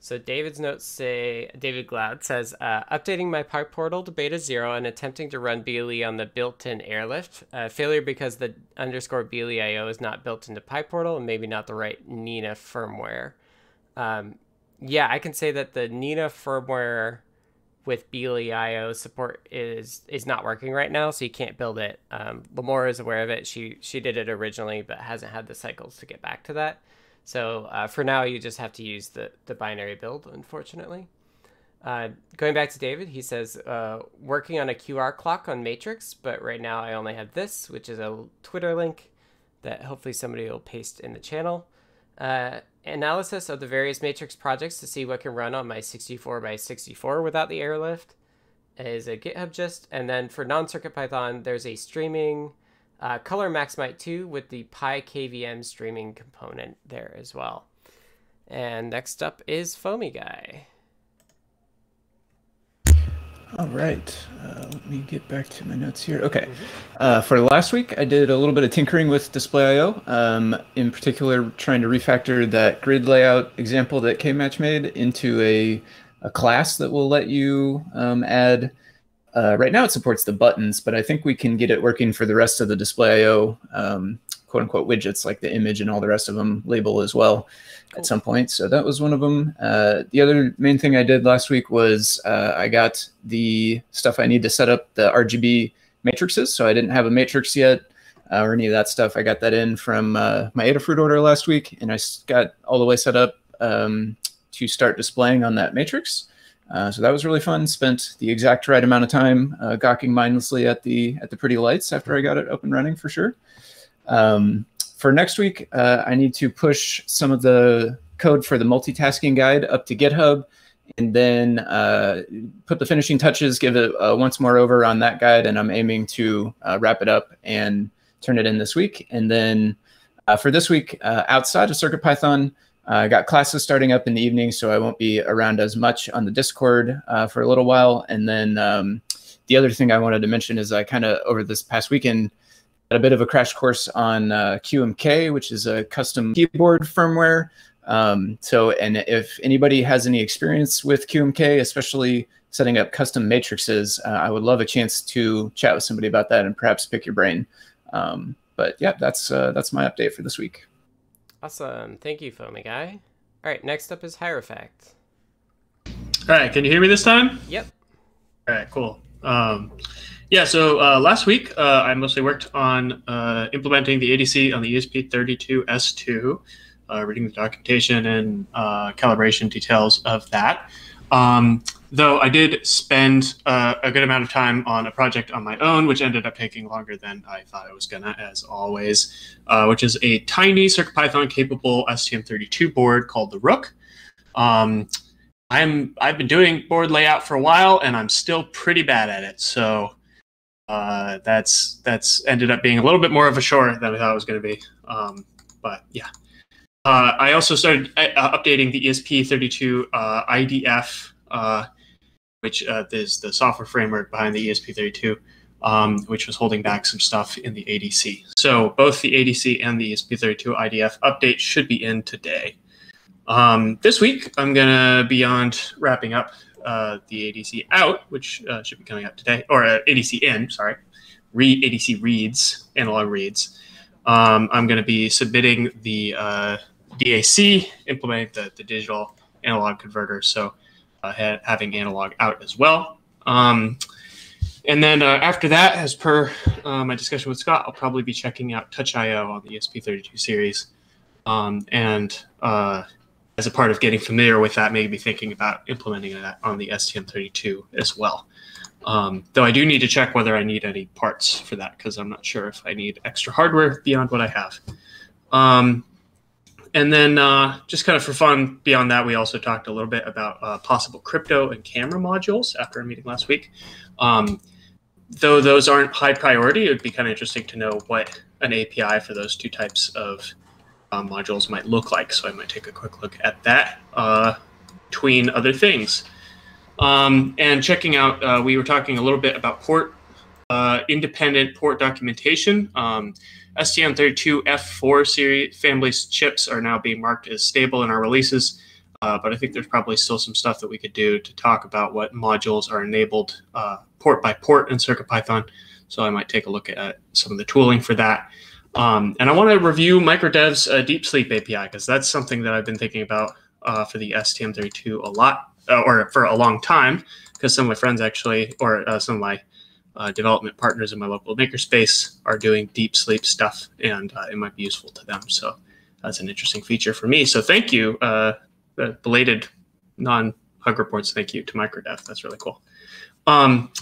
So David's notes say, David Glaude says, uh, updating my PyPortal to beta zero and attempting to run BLE on the built-in airlift. Uh, failure because the underscore BLE IO is not built into PyPortal and maybe not the right Nina firmware. Um, yeah, I can say that the Nina firmware with BLE IO support is is not working right now, so you can't build it. Um, Limor is aware of it. She she did it originally, but hasn't had the cycles to get back to that. So uh, for now, you just have to use the, the binary build, unfortunately. Uh, going back to David, he says, uh, working on a QR clock on Matrix, but right now I only have this, which is a Twitter link that hopefully somebody will paste in the channel. Analysis of the various Matrix projects to see what can run on my 64 by 64 without the airlift is a GitHub gist. And then for non-circuit Python, there's a streaming uh, Color Maximite 2 with the PiKVM streaming component there as well. And next up is Foamy Guy. All right, uh, let me get back to my notes here. Okay, uh, for last week, I did a little bit of tinkering with Display.io, um, in particular trying to refactor that grid layout example that KMatch made into a, a class that will let you um, add uh, right now it supports the buttons, but I think we can get it working for the rest of the display.io um, quote unquote widgets like the image and all the rest of them label as well cool. at some point. So that was one of them. Uh, the other main thing I did last week was uh, I got the stuff I need to set up the RGB matrices. So I didn't have a matrix yet uh, or any of that stuff. I got that in from uh, my Adafruit order last week and I got all the way set up um, to start displaying on that matrix. Uh, so that was really fun. Spent the exact right amount of time uh, gawking mindlessly at the at the pretty lights after I got it up and running for sure. Um, for next week, uh, I need to push some of the code for the multitasking guide up to GitHub, and then uh, put the finishing touches. Give it uh, once more over on that guide, and I'm aiming to uh, wrap it up and turn it in this week. And then for this week, outside of CircuitPython. I uh, got classes starting up in the evening, so I won't be around as much on the Discord uh, for a little while. And then um, the other thing I wanted to mention is I kind of over this past weekend a bit of a crash course on uh, QMK, which is a custom keyboard firmware. Um, so, and if anybody has any experience with QMK, especially setting up custom matrices, uh, I would love a chance to chat with somebody about that and perhaps pick your brain. Um, but yeah, that's uh, that's my update for this week. Awesome. Thank you, Foamy Guy. All right, next up is Hierophect. All right, can you hear me this time? Yep. All right, cool. Um, yeah, so uh, last week uh, I mostly worked on uh, implementing the ADC on the ESP32S2, uh, reading the documentation and uh, calibration details of that. Um, though I did spend uh, a good amount of time on a project on my own, which ended up taking longer than I thought it was gonna, as always, which is a tiny CircuitPython capable STM32 board called the Rook. Um, I'm I've been doing board layout for a while, and I'm still pretty bad at it. So uh, that's that's ended up being a little bit more of a chore than I thought it was going to be. Um, but yeah. Uh, I also started uh, updating the ESP32 uh, IDF uh, which uh, is the software framework behind the ESP32, um, which was holding back some stuff in the ADC. So both the ADC and the ESP32 IDF update should be in today. Um, this week, I'm going to, beyond wrapping up uh, the ADC out, which uh, should be coming out today, or uh, ADC in, sorry, read ADC reads, analog reads. Um, I'm going to be submitting the uh, DAC, implementing the, the digital analog converter, so uh, ha- having analog out as well. Um, and then uh, after that, as per my discussion with Scott, I'll probably be checking out Touch.io on the ESP32 series. Um, and as a part of getting familiar with that, maybe thinking about implementing that on the STM32 as well. Um, though I do need to check whether I need any parts for that because I'm not sure if I need extra hardware beyond what I have. Um, and then uh, just kind of for fun, beyond that, we also talked a little bit about uh, possible crypto and camera modules after a meeting last week. Um, though those aren't high priority, it would be kind of interesting to know what an API for those two types of uh, modules might look like. So I might take a quick look at that uh, between other things. Um, and checking out, uh, we were talking a little bit about port uh, independent port documentation. Um, STM32F4 series families chips are now being marked as stable in our releases. Uh, but I think there's probably still some stuff that we could do to talk about what modules are enabled uh, port by port in CircuitPython. So I might take a look at some of the tooling for that. Um, and I want to review Microdev's uh, Deep Sleep API because that's something that I've been thinking about uh, for the STM32 a lot, uh, or for a long time, because some of my friends actually, or uh, some of my uh, development partners in my local makerspace are doing deep sleep stuff, and uh, it might be useful to them. So that's an interesting feature for me. So thank you, belated non-hug reports. Thank you to Microdev. That's really cool. Um,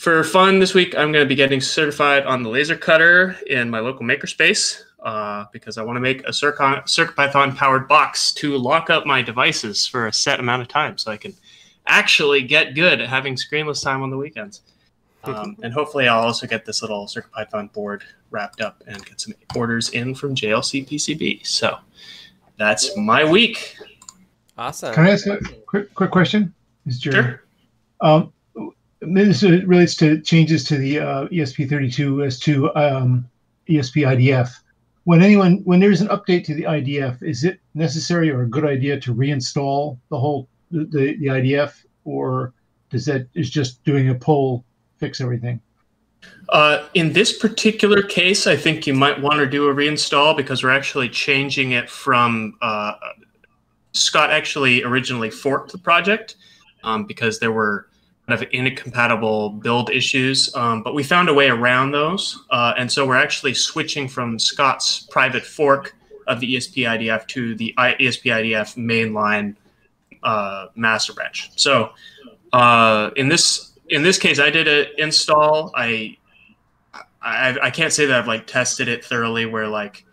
for fun this week, I'm going to be getting certified on the laser cutter in my local makerspace uh, because I want to make a Circuit CircuitPython powered box to lock up my devices for a set amount of time so I can actually get good at having screenless time on the weekends. Um, and hopefully, I'll also get this little CircuitPython board wrapped up and get some orders in from JLC PCB. So that's my week. Awesome. Can I ask a quick quick question? Is Jerry? Sure. Um, this relates to changes to the uh, ESP32 S2 um, ESP IDF. When anyone, when there's an update to the IDF, is it necessary or a good idea to reinstall the whole the, the, the IDF, or does that is just doing a pull fix everything? Uh, in this particular case, I think you might want to do a reinstall because we're actually changing it from. Uh, Scott actually originally forked the project um, because there were of incompatible build issues, um, but we found a way around those. Uh, and so we're actually switching from Scott's private fork of the ESP IDF to the ESP IDF mainline uh, master branch. So uh, in this in this case, I did an install. I, I I can't say that I've like tested it thoroughly. Where like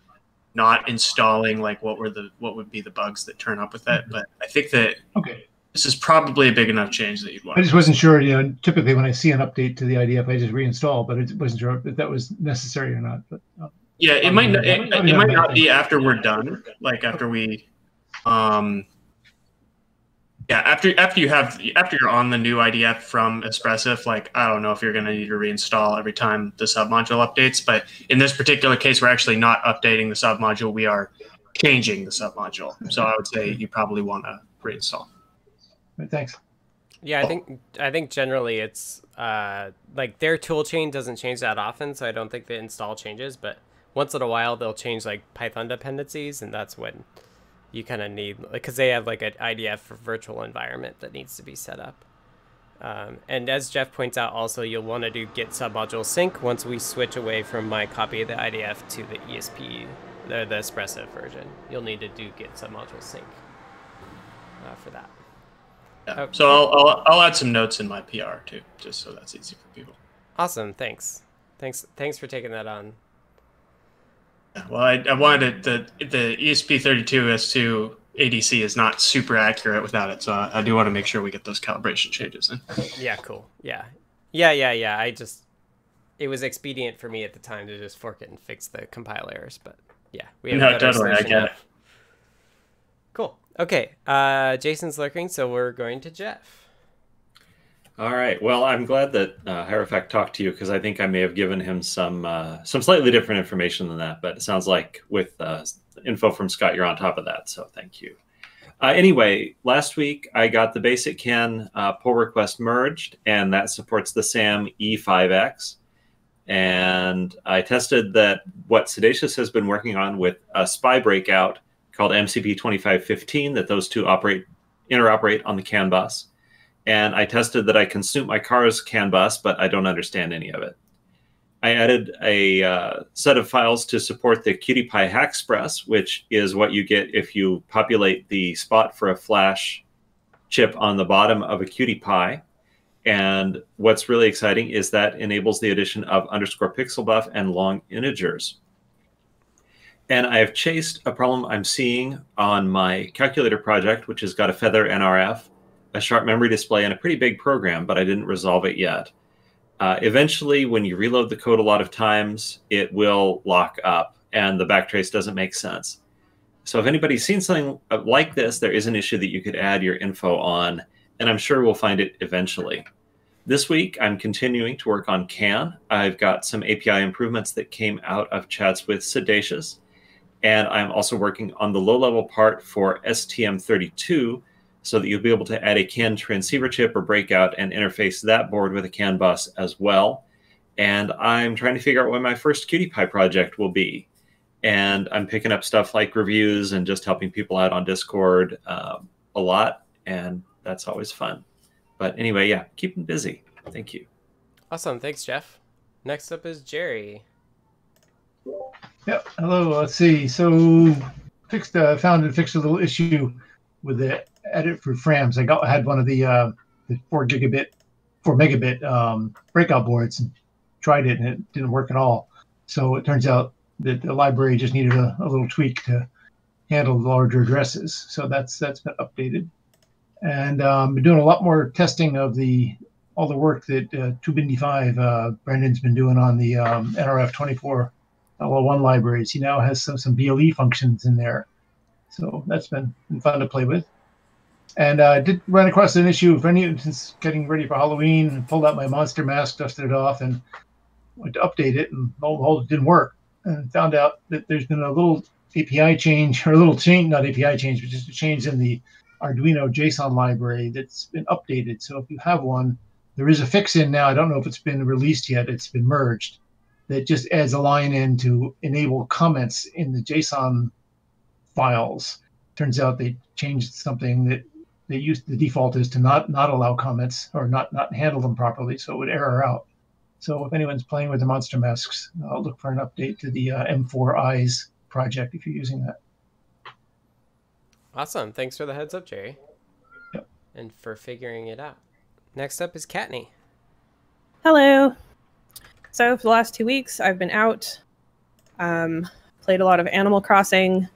not installing like what were the what would be the bugs that turn up with that. But I think that Okay. This is probably a big enough change that you'd want. I just wasn't sure. You know, typically when I see an update to the IDF, I just reinstall, but I wasn't sure if that was necessary or not. But uh, Yeah, it might not, it, it might not be after we're done. Like after we, um, yeah, after after you have after you're on the new IDF from Espressif, like I don't know if you're going to need to reinstall every time the submodule updates. But in this particular case, we're actually not updating the submodule. We are changing the submodule. So I would say you probably want to reinstall. But thanks. Yeah, I think I think generally it's uh, like their tool chain doesn't change that often, so I don't think the install changes. But once in a while, they'll change like Python dependencies, and that's when you kind of need because they have like an IDF virtual environment that needs to be set up. Um, and as Jeff points out, also you'll want to do git submodule sync once we switch away from my copy of the IDF to the ESP, the, the Espressif version. You'll need to do git submodule sync uh, for that. Yeah. Okay. So I'll, I'll I'll add some notes in my PR too, just so that's easy for people. Awesome, thanks, thanks, thanks for taking that on. Yeah, well, I, I wanted the the E ESP32 S2 ADC is not super accurate without it, so I, I do want to make sure we get those calibration changes in. Yeah, cool. Yeah, yeah, yeah, yeah. I just it was expedient for me at the time to just fork it and fix the compile errors, but yeah, we have No, totally, I get it. Okay, uh, Jason's lurking, so we're going to Jeff. All right. Well, I'm glad that uh, Hierophect talked to you because I think I may have given him some uh, some slightly different information than that. But it sounds like with uh, info from Scott, you're on top of that. So thank you. Uh, anyway, last week I got the basic CAN uh, pull request merged, and that supports the SAM E5X. And I tested that what Sedacious has been working on with a SPI breakout called MCP 2515 that those two operate interoperate on the CAN bus. And I tested that I snoop my car's CAN bus, but I don't understand any of it. I added a uh, set of files to support the QT Py Haxpress, which is what you get if you populate the spot for a flash chip on the bottom of a QT Py. And what's really exciting is that enables the addition of underscore pixel buff and long integers. And I have chased a problem I'm seeing on my calculator project, which has got a Feather NRF a sharp memory display and a pretty big program, but I didn't resolve it yet. Uh, eventually, when you reload the code a lot of times, it will lock up and the backtrace doesn't make sense. So if anybody's seen something like this, there is an issue that you could add your info on, and I'm sure we'll find it eventually. This week, I'm continuing to work on CAN. I've got some API improvements that came out of chats with Sedacious, and I'm also working on the low-level part for STM32, so that you'll be able to add a CAN transceiver chip or breakout and interface that board with a CAN bus as well. And I'm trying to figure out what my first QT Py project will be. And I'm picking up stuff like reviews and just helping people out on Discord um, a lot. And that's always fun. But anyway, yeah, keep them busy. Thank you. Awesome. Thanks, Jeff. Next up is Jerry. Yeah. Hello. Let's see. So, fixed, uh, found and fixed a little issue with the Adafruit Frams. I got I had one of the uh, the four gigabit, four megabit um, breakout boards and tried it and it didn't work at all. So it turns out that the library just needed a, a little tweak to handle larger addresses. So that's that's been updated, and um, been doing a lot more testing of the all the work that uh, 2bndy5 uh, Brendan's been doing on the um, NRF twenty four L1 libraries. He now has some some BLE functions in there, so that's been, been fun to play with. And uh, I did run across an issue of any since getting ready for Halloween and pulled out my monster mask, dusted it off, and went to update it, and lo and behold, it didn't work. And found out that there's been a little API change, *laughs* or a little change, not API change, but just a change in the Arduino JSON library that's been updated. So if you have one, there is a fix in now. I don't know if it's been released yet. It's been merged. That just adds a line in to enable comments in the JSON files. Turns out they changed something that they used the default is to not not allow comments or not not handle them properly, so it would error out. So if anyone's playing with the monster masks, I'll look for an update to the uh, M4 Eyes project if you're using that. Awesome. Thanks for the heads up, Jerry. Yep. And for figuring it out. Next up is Kattni. Hello. So for the last two weeks, I've been out, um, played a lot of Animal Crossing,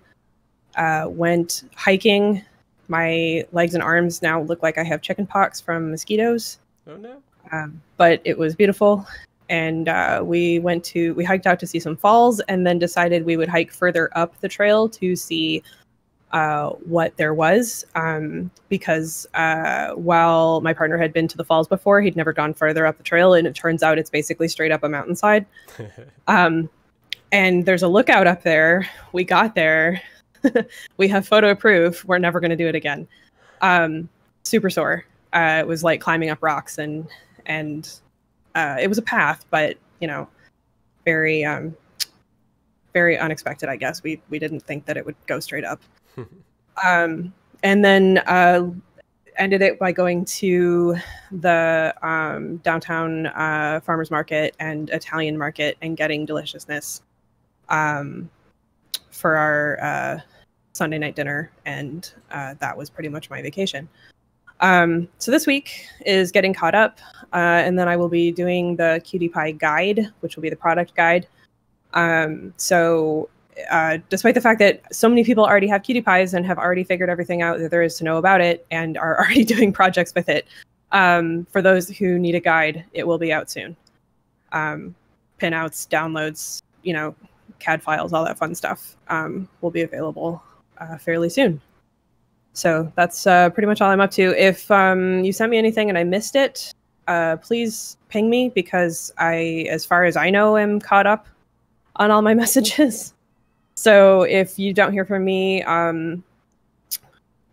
uh, went hiking my legs and arms now look like I have chickenpox from mosquitoes. Oh no! Um, but it was beautiful, and uh, we went to we hiked out to see some falls, and then decided we would hike further up the trail to see uh, what there was. Um, because uh, while my partner had been to the falls before, he'd never gone further up the trail, and it turns out it's basically straight up a mountainside. *laughs* um, and there's a lookout up there. We got there *laughs* we have photo proof. We're never going to do it again. Um, super sore. Uh, it was like climbing up rocks and and uh, it was a path, but you know, very um, very unexpected. I guess we we didn't think that it would go straight up. Um, and then uh, ended it by going to the um, downtown uh, farmers market and Italian market and getting deliciousness um, for our uh, Sunday night dinner, and uh, that was pretty much my vacation. Um, so this week is getting caught up, uh, and then I will be doing the QT Py guide, which will be the product guide. Um, so, uh, despite the fact that so many people already have QT pies and have already figured everything out that there is to know about it and are *laughs* already doing projects with it, um, for those who need a guide, it will be out soon. Um, pinouts, downloads, you know, CAD files, all that fun stuff um, will be available uh, fairly soon. So that's uh, pretty much all I'm up to. If um, you sent me anything and I missed it, uh, please ping me because I, as far as I know, am caught up on all my *laughs* messages. So if you don't hear from me um,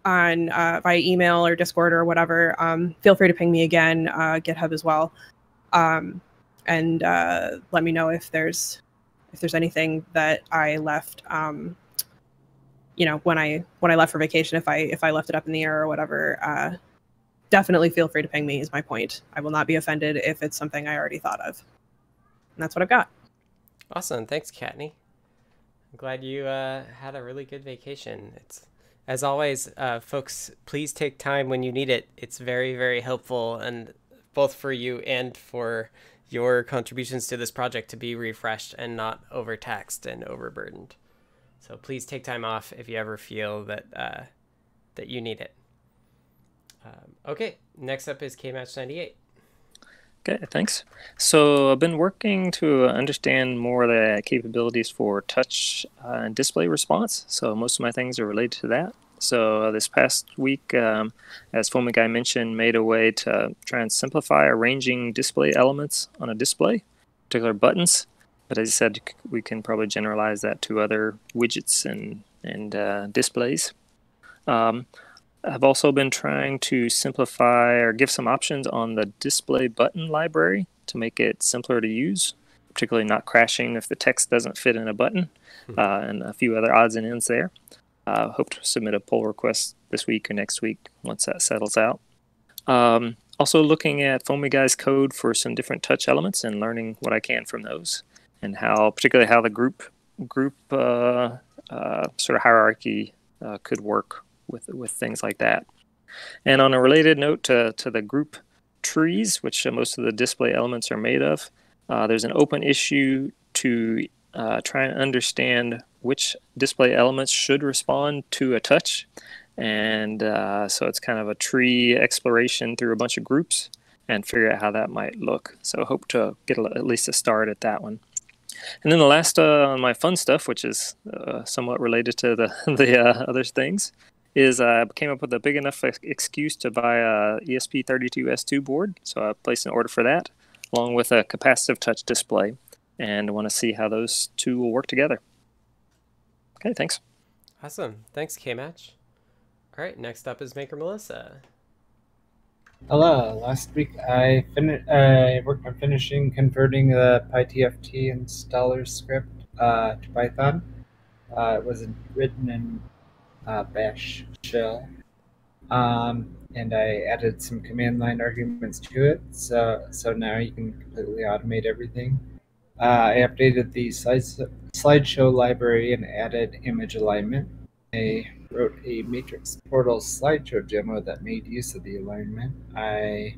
on uh, via email or Discord or whatever, um, feel free to ping me again, uh, GitHub as well, um, and uh, let me know if there's if there's anything that I left um, you know, when I when I left for vacation, if I if I left it up in the air or whatever, uh, definitely feel free to ping me. Is my point. I will not be offended if it's something I already thought of. And that's what I've got. Awesome. Thanks, Kattni. Glad you uh, had a really good vacation. It's as always, uh, folks. Please take time when you need it. It's very, very helpful, and both for you and for your contributions to this project to be refreshed and not overtaxed and overburdened. So please take time off if you ever feel that uh, that you need it. Um, okay, next up is KMatch 98. Okay, thanks. So I've been working to understand more the capabilities for touch uh, and display response. So most of my things are related to that. So this past week, um, as Guy mentioned, made a way to try and simplify arranging display elements on a display, particular buttons. But as I said, we can probably generalize that to other widgets and and uh, displays. Um, I've also been trying to simplify or give some options on the display button library to make it simpler to use, particularly not crashing if the text doesn't fit in a button, mm-hmm. uh, and a few other odds and ends there. Uh, hope to submit a pull request this week or next week once that settles out. Um, also looking at Foamy-Guy's code for some different touch elements and learning what I can from those, and how particularly how the group group uh, uh, sort of hierarchy uh, could work with with things like that. And on a related note to, to the group trees, which uh, most of the display elements are made of, uh, there's an open issue to uh, try and understand which display elements should respond to a touch. And uh, so it's kind of a tree exploration through a bunch of groups and figure out how that might look. So hope to get a, at least a start at that one. And then the last uh, on my fun stuff, which is uh, somewhat related to the *laughs* the other things, is I came up with a big enough excuse to buy a ESP32S2 board. So I placed an order for that, along with a capacitive touch display, and want to see how those two will work together. Okay, thanks. Awesome. Thanks, KMatch. All right, next up is Maker Melissa. Hello. Last week I fin- I worked on finishing converting the PiTFT installer script uh, to Python. Uh, it was written in uh, Bash shell, um, and I added some command line arguments to it. So so now you can completely automate everything. Uh, I updated the slides, slideshow library and added image alignment. I wrote a matrix portal slideshow demo that made use of the alignment. I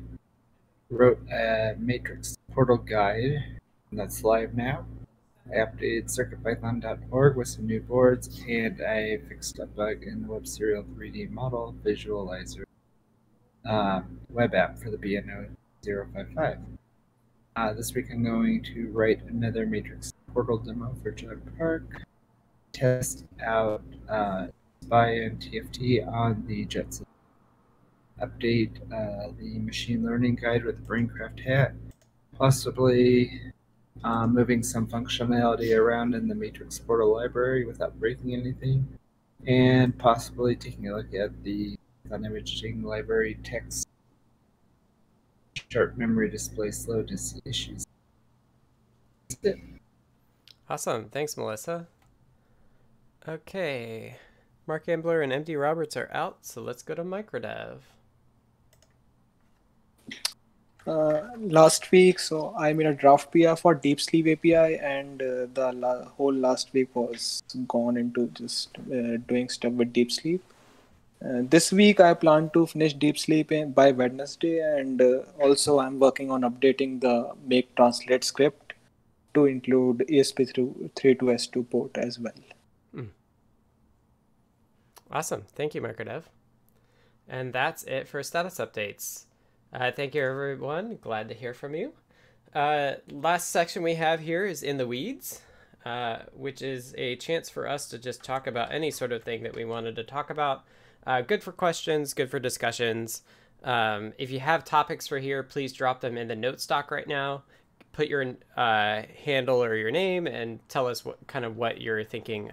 wrote a matrix portal guide that's live now. I updated circuitpython.org with some new boards, and I fixed a bug in the Web Serial 3D model visualizer um, web app for the BNO 055. Uh, this week I'm going to write another Matrix portal demo for Jug Park, test out uh, SPI and TFT on the Jetson, update uh, the machine learning guide with the Braincraft hat, possibly uh, moving some functionality around in the Matrix portal library without breaking anything, and possibly taking a look at the imaging library text sharp memory display slowness issues. Awesome. Thanks, Melissa. Okay. Mark Ambler and MD Roberts are out, so let's go to Microdev. Uh, last week, so I made a draft PR for Deep Sleep API, and uh, the la- whole last week was gone into just uh, doing stuff with Deep Sleep. Uh, this week I plan to finish Deep Sleep by Wednesday, and uh, also I'm working on updating the make translate script to include ESP32S2 port as well. Mm. Awesome. Thank you, Microdev. And that's it for status updates. Uh, thank you, everyone. Glad to hear from you. Uh, last section we have here is In the Weeds, uh, which is a chance for us to just talk about any sort of thing that we wanted to talk about. Uh, good for questions, good for discussions. Um, if you have topics for here, please drop them in the note stock right now. Put your uh, handle or your name and tell us what kind of what you're thinking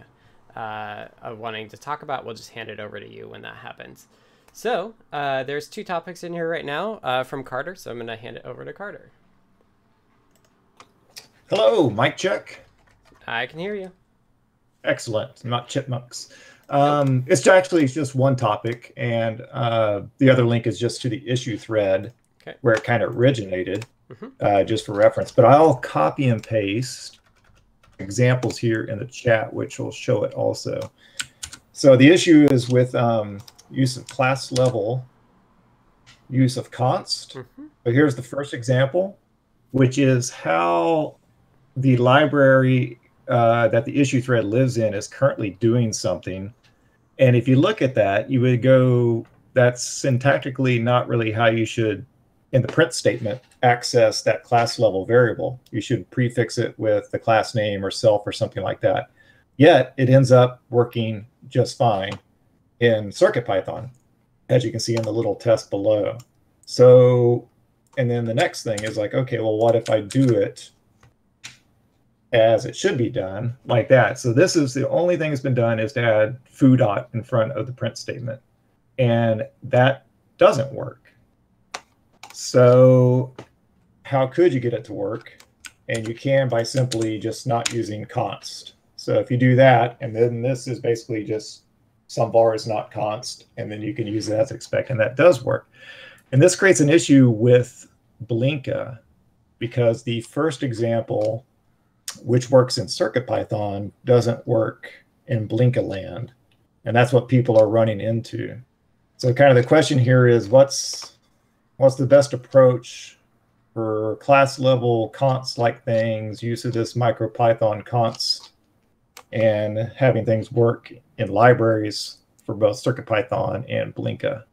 uh, of wanting to talk about. We'll just hand it over to you when that happens. So uh, there's two topics in here right now uh, from Carter, so I'm going to hand it over to Carter. Hello, mic check. I can hear you. Excellent. Not chipmunks. Um, it's actually just one topic, and uh, the other link is just to the issue thread Okay. where it kind of originated, Mhm. uh, just for reference. But I'll copy and paste examples here in the chat, which will show it also. So the issue is with um, use of class level, use of const. Mhm. But here's the first example, which is how the library uh, that the issue thread lives in is currently doing something. And if you look at that, you would go, that's syntactically not really how you should, in the print statement, access that class level variable. You should prefix it with the class name or self or something like that. Yet it ends up working just fine in CircuitPython, as you can see in the little test below. So, and then the next thing is like, okay, well, what if I do it as it should be done, like that. So this is the only thing that's been done is to add foo dot in front of the print statement. And that doesn't work. So how could you get it to work? And you can by simply just not using const. So if you do that, and then this is basically just some var is not const, and then you can use it as expect, and that does work. And this creates an issue with Blinka because the first example which works in CircuitPython, doesn't work in Blinka land. And that's what people are running into. So kind of the question here is what's what's the best approach for class level const like things, use of this MicroPython const, and having things work in libraries for both CircuitPython and Blinka.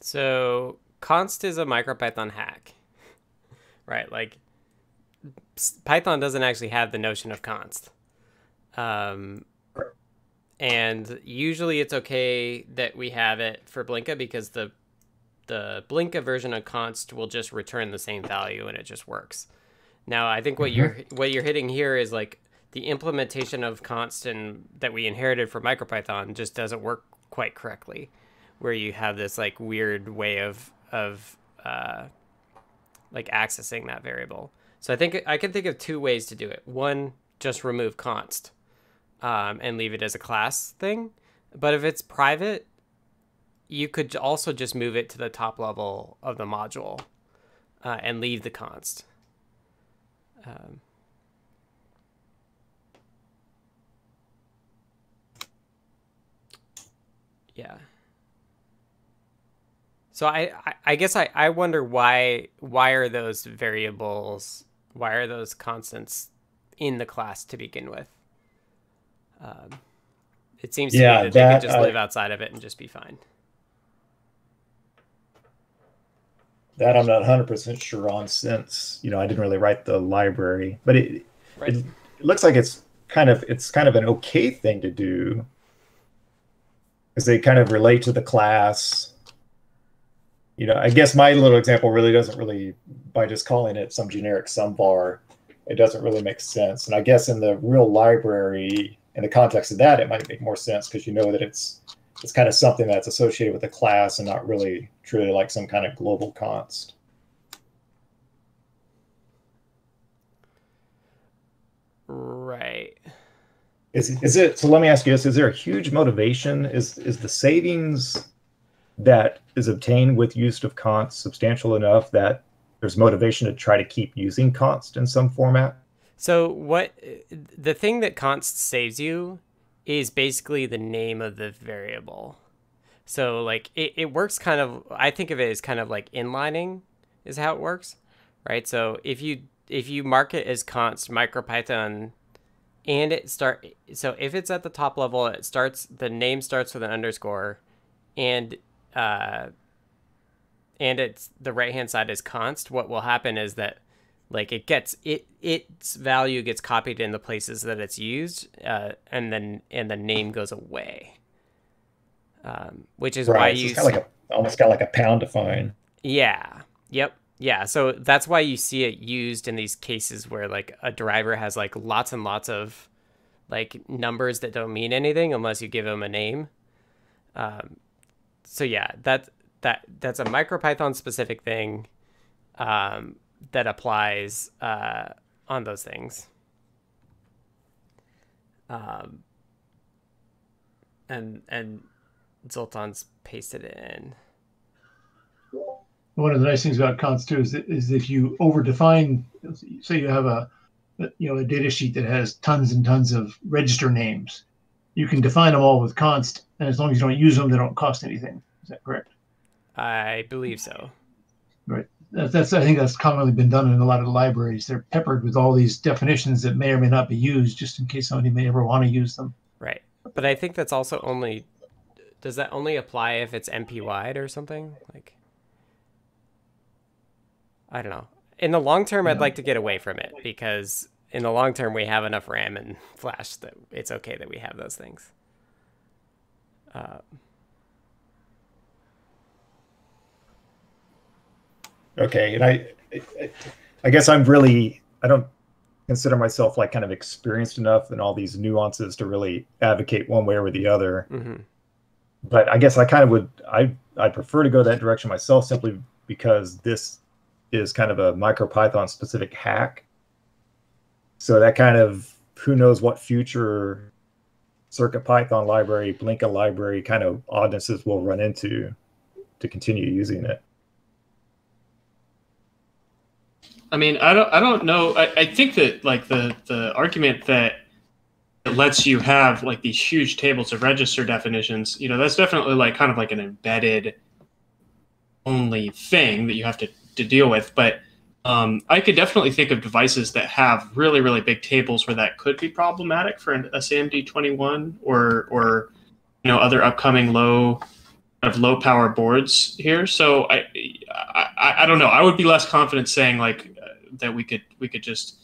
So const is a MicroPython hack, *laughs* right? Like Python doesn't actually have the notion of const. Um, and usually it's okay that we have it for Blinka because the the Blinka version of const will just return the same value and it just works. Now I think what Mm-hmm. you're what you're hitting here is like the implementation of const and that we inherited from MicroPython just doesn't work quite correctly, where you have this like weird way of of uh, like accessing that variable. So I think I can think of two ways to do it. One, just remove const um, and leave it as a class thing. But if it's private, you could also just move it to the top level of the module uh, and leave the const. Um, yeah. So I, I, I guess I, I wonder why why are those variables why are those constants in the class to begin with? Um, it seems to me that, they that, could just uh, live outside of it and just be fine. That I'm not 100% sure on since, you know, I didn't really write the library, but it, Right. it, it looks like it's kind of it's kind of an okay thing to do because they kind of relate to the class. You know i guess my little example really doesn't really by just calling it some generic sum var it doesn't really make sense. And i guess in the real library in the context of that it might make more sense because you know that it's it's kind of something that's associated with a class and not really truly like some kind of global const. Right. Is is it so? Let me ask you this: Is there a huge motivation? Is is the savings that is obtained with use of const substantial enough that there's motivation to try to keep using const in some format? So what the thing that const saves you is basically the name of the variable. So like it, it works kind of I think of it as kind of like inlining is how it works. Right? So if you if you mark it as const MicroPython and it start so if it's at the top level it starts the name starts with an underscore and uh and it's the right hand side is const what will happen is that like it gets it its value gets copied in the places that it's used uh, and then and the name goes away um, which is why So you it's kind of like a almost of like a pound define. yeah. Yep. Yeah. So that's why you see it used in these cases where like a driver has like lots and lots of like numbers that don't mean anything unless you give them a name. Um, so yeah, that that that's a MicroPython specific thing um, that applies uh, on those things. Um, and and Zoltan's pasted it in. One of the nice things about const too is, that, is if you overdefine, say you have a you know a data sheet that has tons and tons of register names, you can define them all with const, and as long as you don't use them, they don't cost anything. Is that correct? I believe so. Right. That's, that's I think that's commonly been done in a lot of the libraries. They're peppered with all these definitions that may or may not be used, just in case somebody may ever want to use them. Right. But I think that's also only. Does that only apply if it's MP wide or something like? I don't know. In the long term, I'd like to get away from it because in the long term, we have enough RAM and *laughs* flash that it's okay that we have those things. Uh, Okay, and I, I, I guess I'm really I don't consider myself like kind of experienced enough in all these nuances to really advocate one way or the other. mm-hmm. But I guess I kind of would I I prefer to go that direction myself simply because this is kind of a MicroPython specific hack. So that kind of who knows what future CircuitPython library, Blinka library kind of oddnesses we'll run into to continue using it. I mean, I don't, I don't know. I, I think that like the the argument that it lets you have like these huge tables of register definitions, you know, that's definitely like kind of like an embedded only thing that you have to, to deal with. But um, I could definitely think of devices that have really, really big tables where that could be problematic for an SAMD 21 or or you know other upcoming low of low power boards here. So I, I I don't know. I would be less confident saying like uh, that we could we could just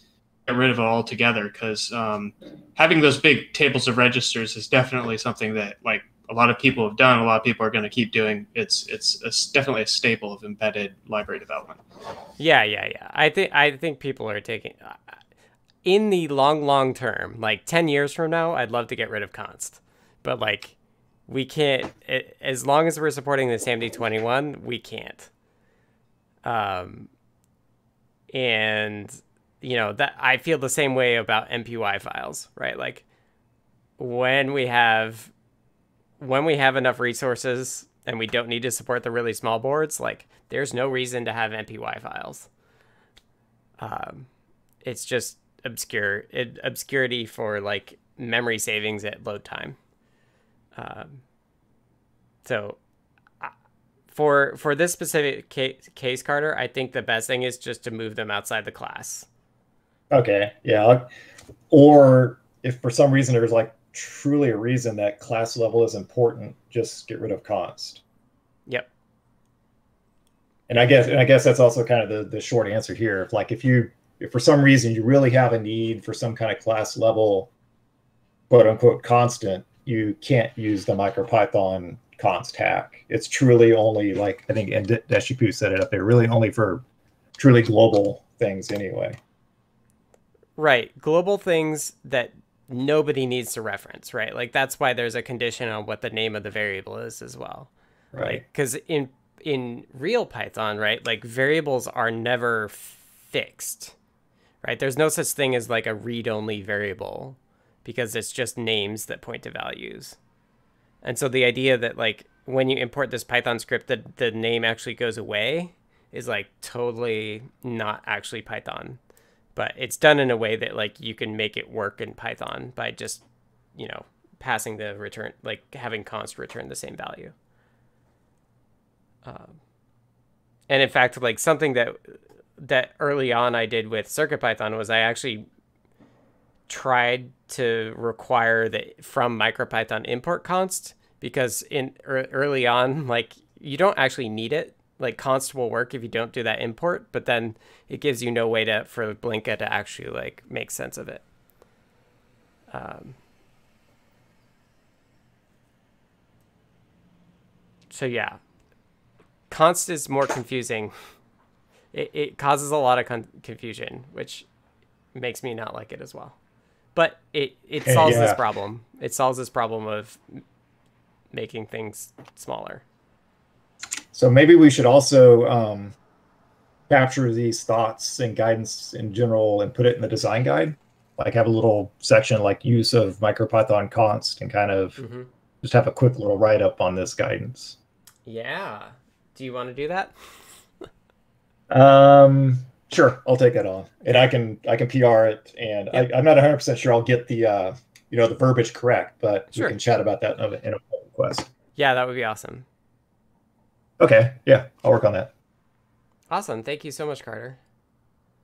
get rid of it altogether because um, having those big tables of registers is definitely something that like a lot of people have done. A lot of people are going to keep doing. It's it's it's definitely a staple of embedded library development. Yeah, yeah, yeah. I think I think people are taking uh, in the long, long term, like ten years from now. I'd love to get rid of const, but like we can't. It, as long as we're supporting the SAMD twenty one, we can't. Um, and you know that I feel the same way about MPY files, right? Like when we have when we have enough resources and we don't need to support the really small boards, like there's no reason to have MPY files. Um, it's just obscure it, obscurity for like memory savings at load time. Um, so for for this specific case, case, Carter, I think the best thing is just to move them outside the class. Okay, yeah. Or if for some reason there's like truly a reason that class level is important, just get rid of const. Yep. And I guess and I guess that's also kind of the, the short answer here. If like if you if for some reason you really have a need for some kind of class level quote unquote constant, you can't use the MicroPython const hack. It's truly only like I think and Deshipu said it up there, really only for truly global things anyway. Right. Global things that nobody needs to reference, right? Like that's why there's a condition on what the name of the variable is as well. Right. Because like, in in real Python, right, like variables are never fixed. Right? There's no such thing as like a read-only variable because it's just names that point to values. And so the idea that like when you import this Python script that the name actually goes away is like totally not actually Python but it's done in a way that like you can make it work in Python by just, you know, passing the return, like having const return the same value. Um, and in fact, like something that that early on I did with CircuitPython was I actually tried to require that from MicroPython import const because in early on, like you don't actually need it like const will work if you don't do that import, but then it gives you no way to for Blinka to actually like make sense of it. Um, so yeah, const is more confusing. It, it causes a lot of con- confusion, which makes me not like it as well. But it, it solves yeah. this problem. It solves this problem of making things smaller. So maybe we should also um, capture these thoughts and guidance in general and put it in the design guide. Like have a little section like use of MicroPython const and kind of mm-hmm. just have a quick little write up on this guidance. Yeah. Do you want to do that? Um, sure, I'll take that on, and I can I can PR it, and Yep. I, I'm not 100 percent sure I'll get the uh, you know the verbiage correct, but Sure. we can chat about that in a, in a pull request. Yeah, that would be awesome. Okay, yeah, I'll work on that. Awesome. Thank you so much, Carter.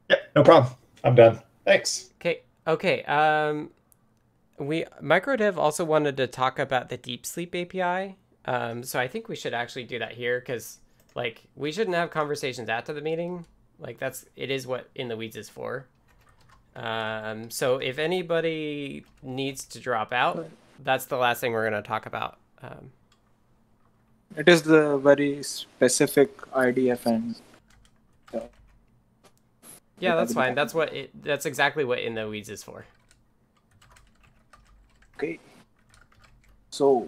Yeah, no problem. I'm done. Thanks. Okay. Okay. Um, we microdev also wanted to talk about the deep sleep API. Um, so I think we should actually do that here because like we shouldn't have conversations after the meeting. Like that's it is what in the weeds is for. Um, so if anybody needs to drop out, that's the last thing we're gonna talk about. Um, It is the very specific IDF and yeah, that's fine. That's what it. That's exactly what in the weeds is for. okay. So,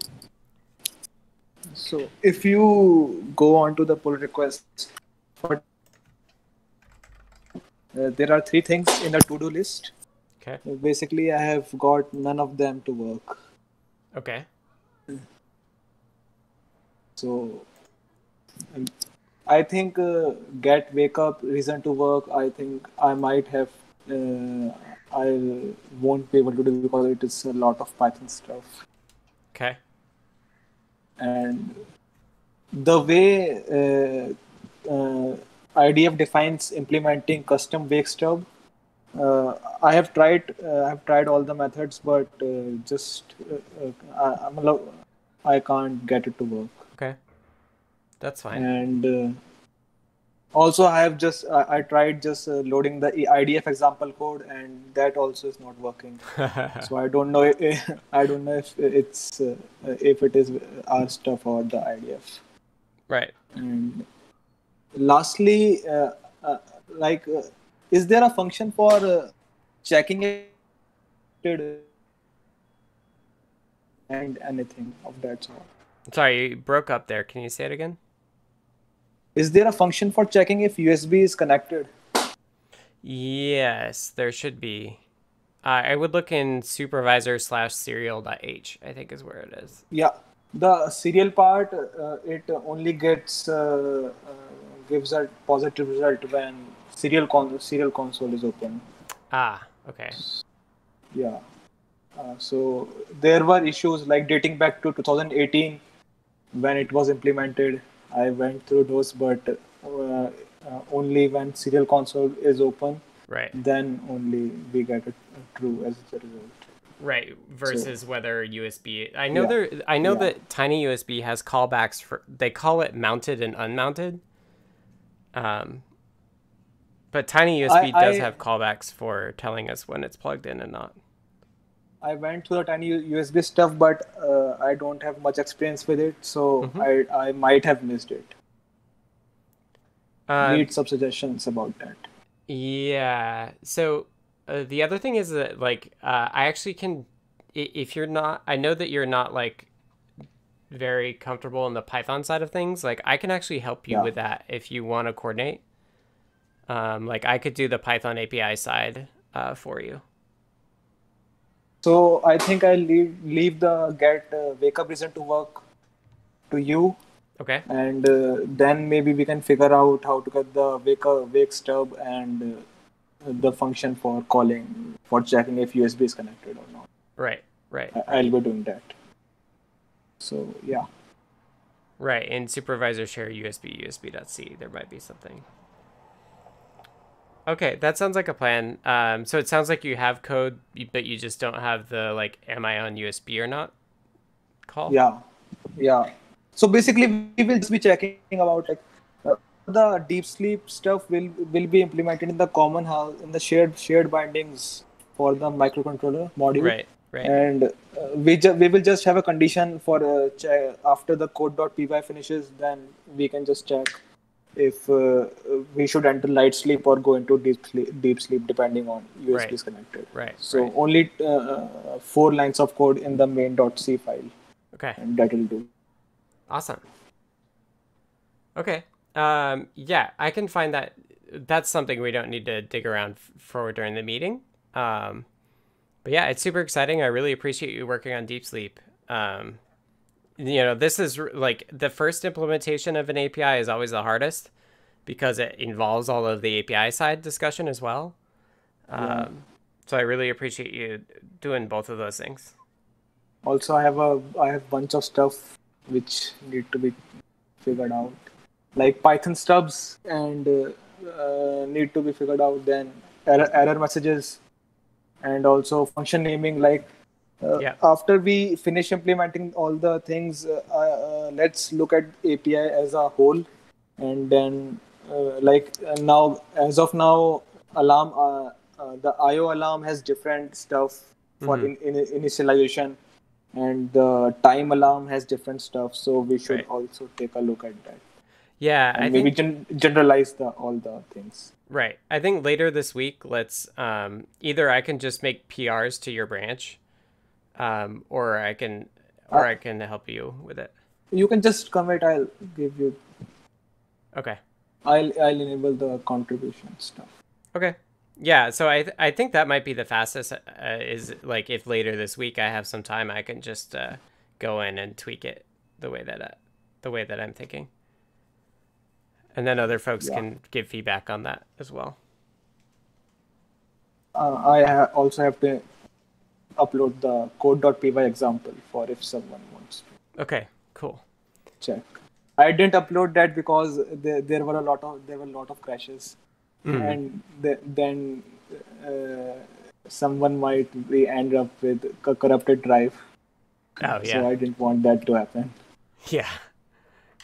so if you go on to the pull request for uh, there are three things in the to-do list. Okay. Basically, I have got none of them to work. Okay. So, um, I think uh, get wake up reason to work. I think I might have. Uh, I won't be able to do because it is a lot of Python stuff. Okay. and the way uh, uh, IDF defines implementing custom wake stub, uh, I have tried. Uh, I have tried all the methods, but uh, just uh, I, I'm allo- I can't get it to work. Okay. That's fine. And uh, also, I have just I, I tried just uh, loading the IDF example code, and that also is not working. *laughs* so I don't know. If, I don't know if it's uh, if it is our stuff or the IDF. right. And lastly, uh, uh, like, uh, is there a function for uh, checking it and anything of that sort? Sorry, you broke up there. Can you say it again? Is there a function for checking if USB is connected? Yes, there should be. Uh, I would look in supervisor slash serial.h, I think is where it is. Yeah, the serial part uh, it only gets uh, uh, gives a positive result when serial con- serial console is open. Ah, okay. Yeah. Uh, so there were issues like dating back to 2018 when it was implemented. I went through those, but uh, uh, only when serial console is open, Right. then only we get it true as a result. Right. Versus whether USB. I know Yeah. there. I know Yeah. that TinyUSB has callbacks for. They call it mounted and unmounted. Um. But TinyUSB I- does I- have callbacks for telling us when it's plugged in and not. I went through the TinyUSB stuff, but uh, I don't have much experience with it, so Mhm. I I might have missed it. Uh, Need some suggestions about that. Yeah. So uh, the other thing is that like uh, I actually can if you're not I know that you're not like very comfortable in the Python side of things, like I can actually help you Yeah. with that if you want to coordinate. Um, like I could do the Python API side uh, for you. So I think I'll leave leave the get uh, wake up reason to work to you, Okay. and uh, then maybe we can figure out how to get the wake up wake stub and uh, the function for calling for checking if USB is connected or not. Right. Right. I- I'll be doing that. So yeah. Right. In supervisor share USB USB.c, there might be something. Okay, that sounds like a plan. Um, so it sounds like you have code, but you just don't have the like, am I on USB or not? Call. Yeah, yeah. So basically, we will just be checking about like uh, the deep sleep stuff will will be implemented in the common-hal in the shared shared bindings for the microcontroller module. Right. Right. And uh, we ju- we will just have a condition for uh, che- after the code.py finishes, then we can just check if uh, we should enter light sleep or go into deep sleep, deep sleep depending on USB Right. is connected. Right. So right. only uh, uh, four lines of code in the main.c file, Okay. and that will do. Awesome. Okay. Um, yeah, I can find that. That's something we don't need to dig around f- for during the meeting. Um, but yeah, it's super exciting. I really appreciate you working on Deep Sleep. Um, you know, this is like the first implementation of an API is always the hardest because it involves all of the API side discussion as well. Yeah. Um, so I really appreciate you doing both of those things. Also, I have a I have bunch of stuff which need to be figured out, like Python stubs and uh, uh, need to be figured out. Then error, error messages, and also function naming. Like uh, yeah. after we finish implementing all the things, uh, uh, let's look at API as a whole, and then uh, like now as of now, alarm the IO alarm has different stuff for mm-hmm. in, in, initialization and the time alarm has different stuff so we should right. also take a look at that yeah and I maybe think... gen- generalize the all the things right i think later this week let's um, either i can just make prs to your branch um, or i can or uh, i can help you with it you can just commit i'll give you okay i'll i'll enable the contribution stuff okay yeah, so I th- I think that might be the fastest. Uh, is like if later this week I have some time, I can just uh, go in and tweak it the way that I, uh, the way that I'm thinking, and then other folks yeah. can give feedback on that as well. Uh, I ha- also have to upload the code.py example for if someone wants to. Okay, cool. Check. I didn't upload that because there, there were a lot of there were a lot of crashes mm. and th- then uh, someone might end up with a corrupted drive. Oh yeah. So I didn't want that to happen. Yeah.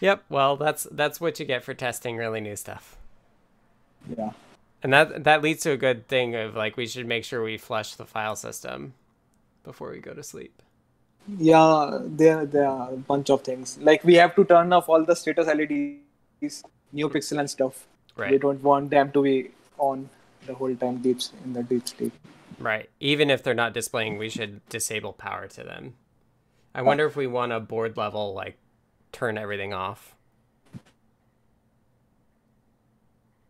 Yep. Well, that's that's what you get for testing really new stuff. Yeah. And that that leads to a good thing of like we should make sure we flush the file system before we go to sleep. Yeah, there there are a bunch of things. Like we have to turn off all the status LEDs, NeoPixel and stuff. Right. We don't want them to be on the whole time deep in the deep sleep. Right. Even if they're not displaying, we should disable power to them. I wonder if we want a board level like turn everything off.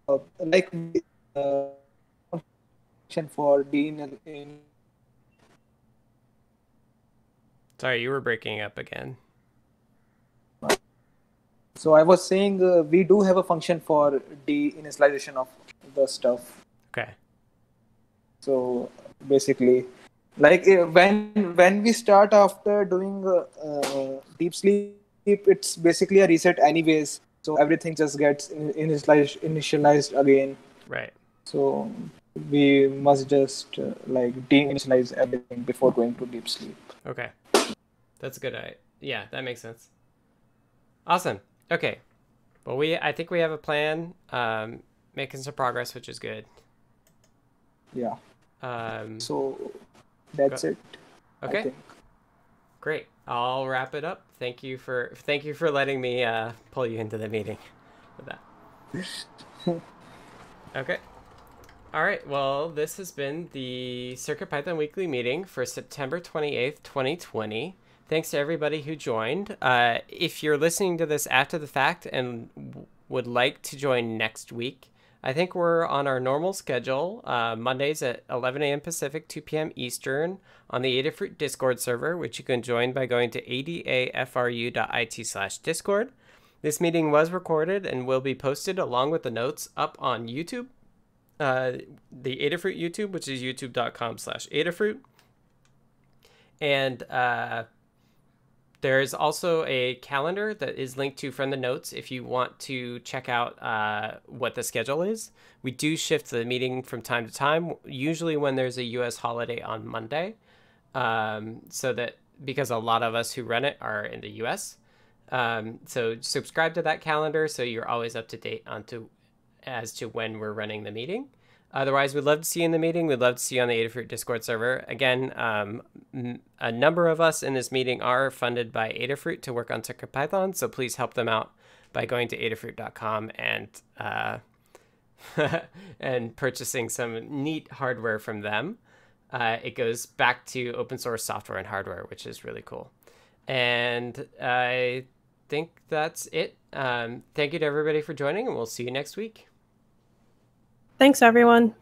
Uh, like uh, for being in. Sorry, you were breaking up again. So I was saying uh, we do have a function for deinitialization of the stuff. Okay. So basically, like uh, when when we start after doing uh, uh, deep sleep, it's basically a reset anyways. So everything just gets initialized, initialized again. Right. So we must just uh, like deinitialize everything before going to deep sleep. Okay, that's a good. idea. Yeah, that makes sense. Awesome. Okay. Well, we I think we have a plan. Um, making some progress, which is good. Yeah. Um, so that's go. it. Okay. Great. I'll wrap it up. Thank you for thank you for letting me uh, pull you into the meeting *laughs* with that. *laughs* okay. All right. Well, this has been the CircuitPython weekly meeting for September 28th, 2020 thanks to everybody who joined. Uh, if you're listening to this after the fact and would like to join next week, I think we're on our normal schedule, uh, Mondays at 11 a.m. Pacific, 2 p.m. Eastern, on the Adafruit Discord server, which you can join by going to adafru.it slash discord. This meeting was recorded and will be posted along with the notes up on YouTube, uh, the Adafruit YouTube, which is youtube.com slash Adafruit. And uh, there's also a calendar that is linked to from the notes if you want to check out uh, what the schedule is. We do shift the meeting from time to time, usually when there's a US holiday on Monday. Um, so that because a lot of us who run it are in the US. Um, so subscribe to that calendar so you're always up to date onto as to when we're running the meeting. Otherwise, we'd love to see you in the meeting. We'd love to see you on the Adafruit Discord server. Again, um, a number of us in this meeting are funded by Adafruit to work on CircuitPython, so please help them out by going to adafruit.com and uh, *laughs* and purchasing some neat hardware from them. Uh, it goes back to open source software and hardware, which is really cool. And I think that's it. Um, thank you to everybody for joining, and we'll see you next week. Thanks, everyone.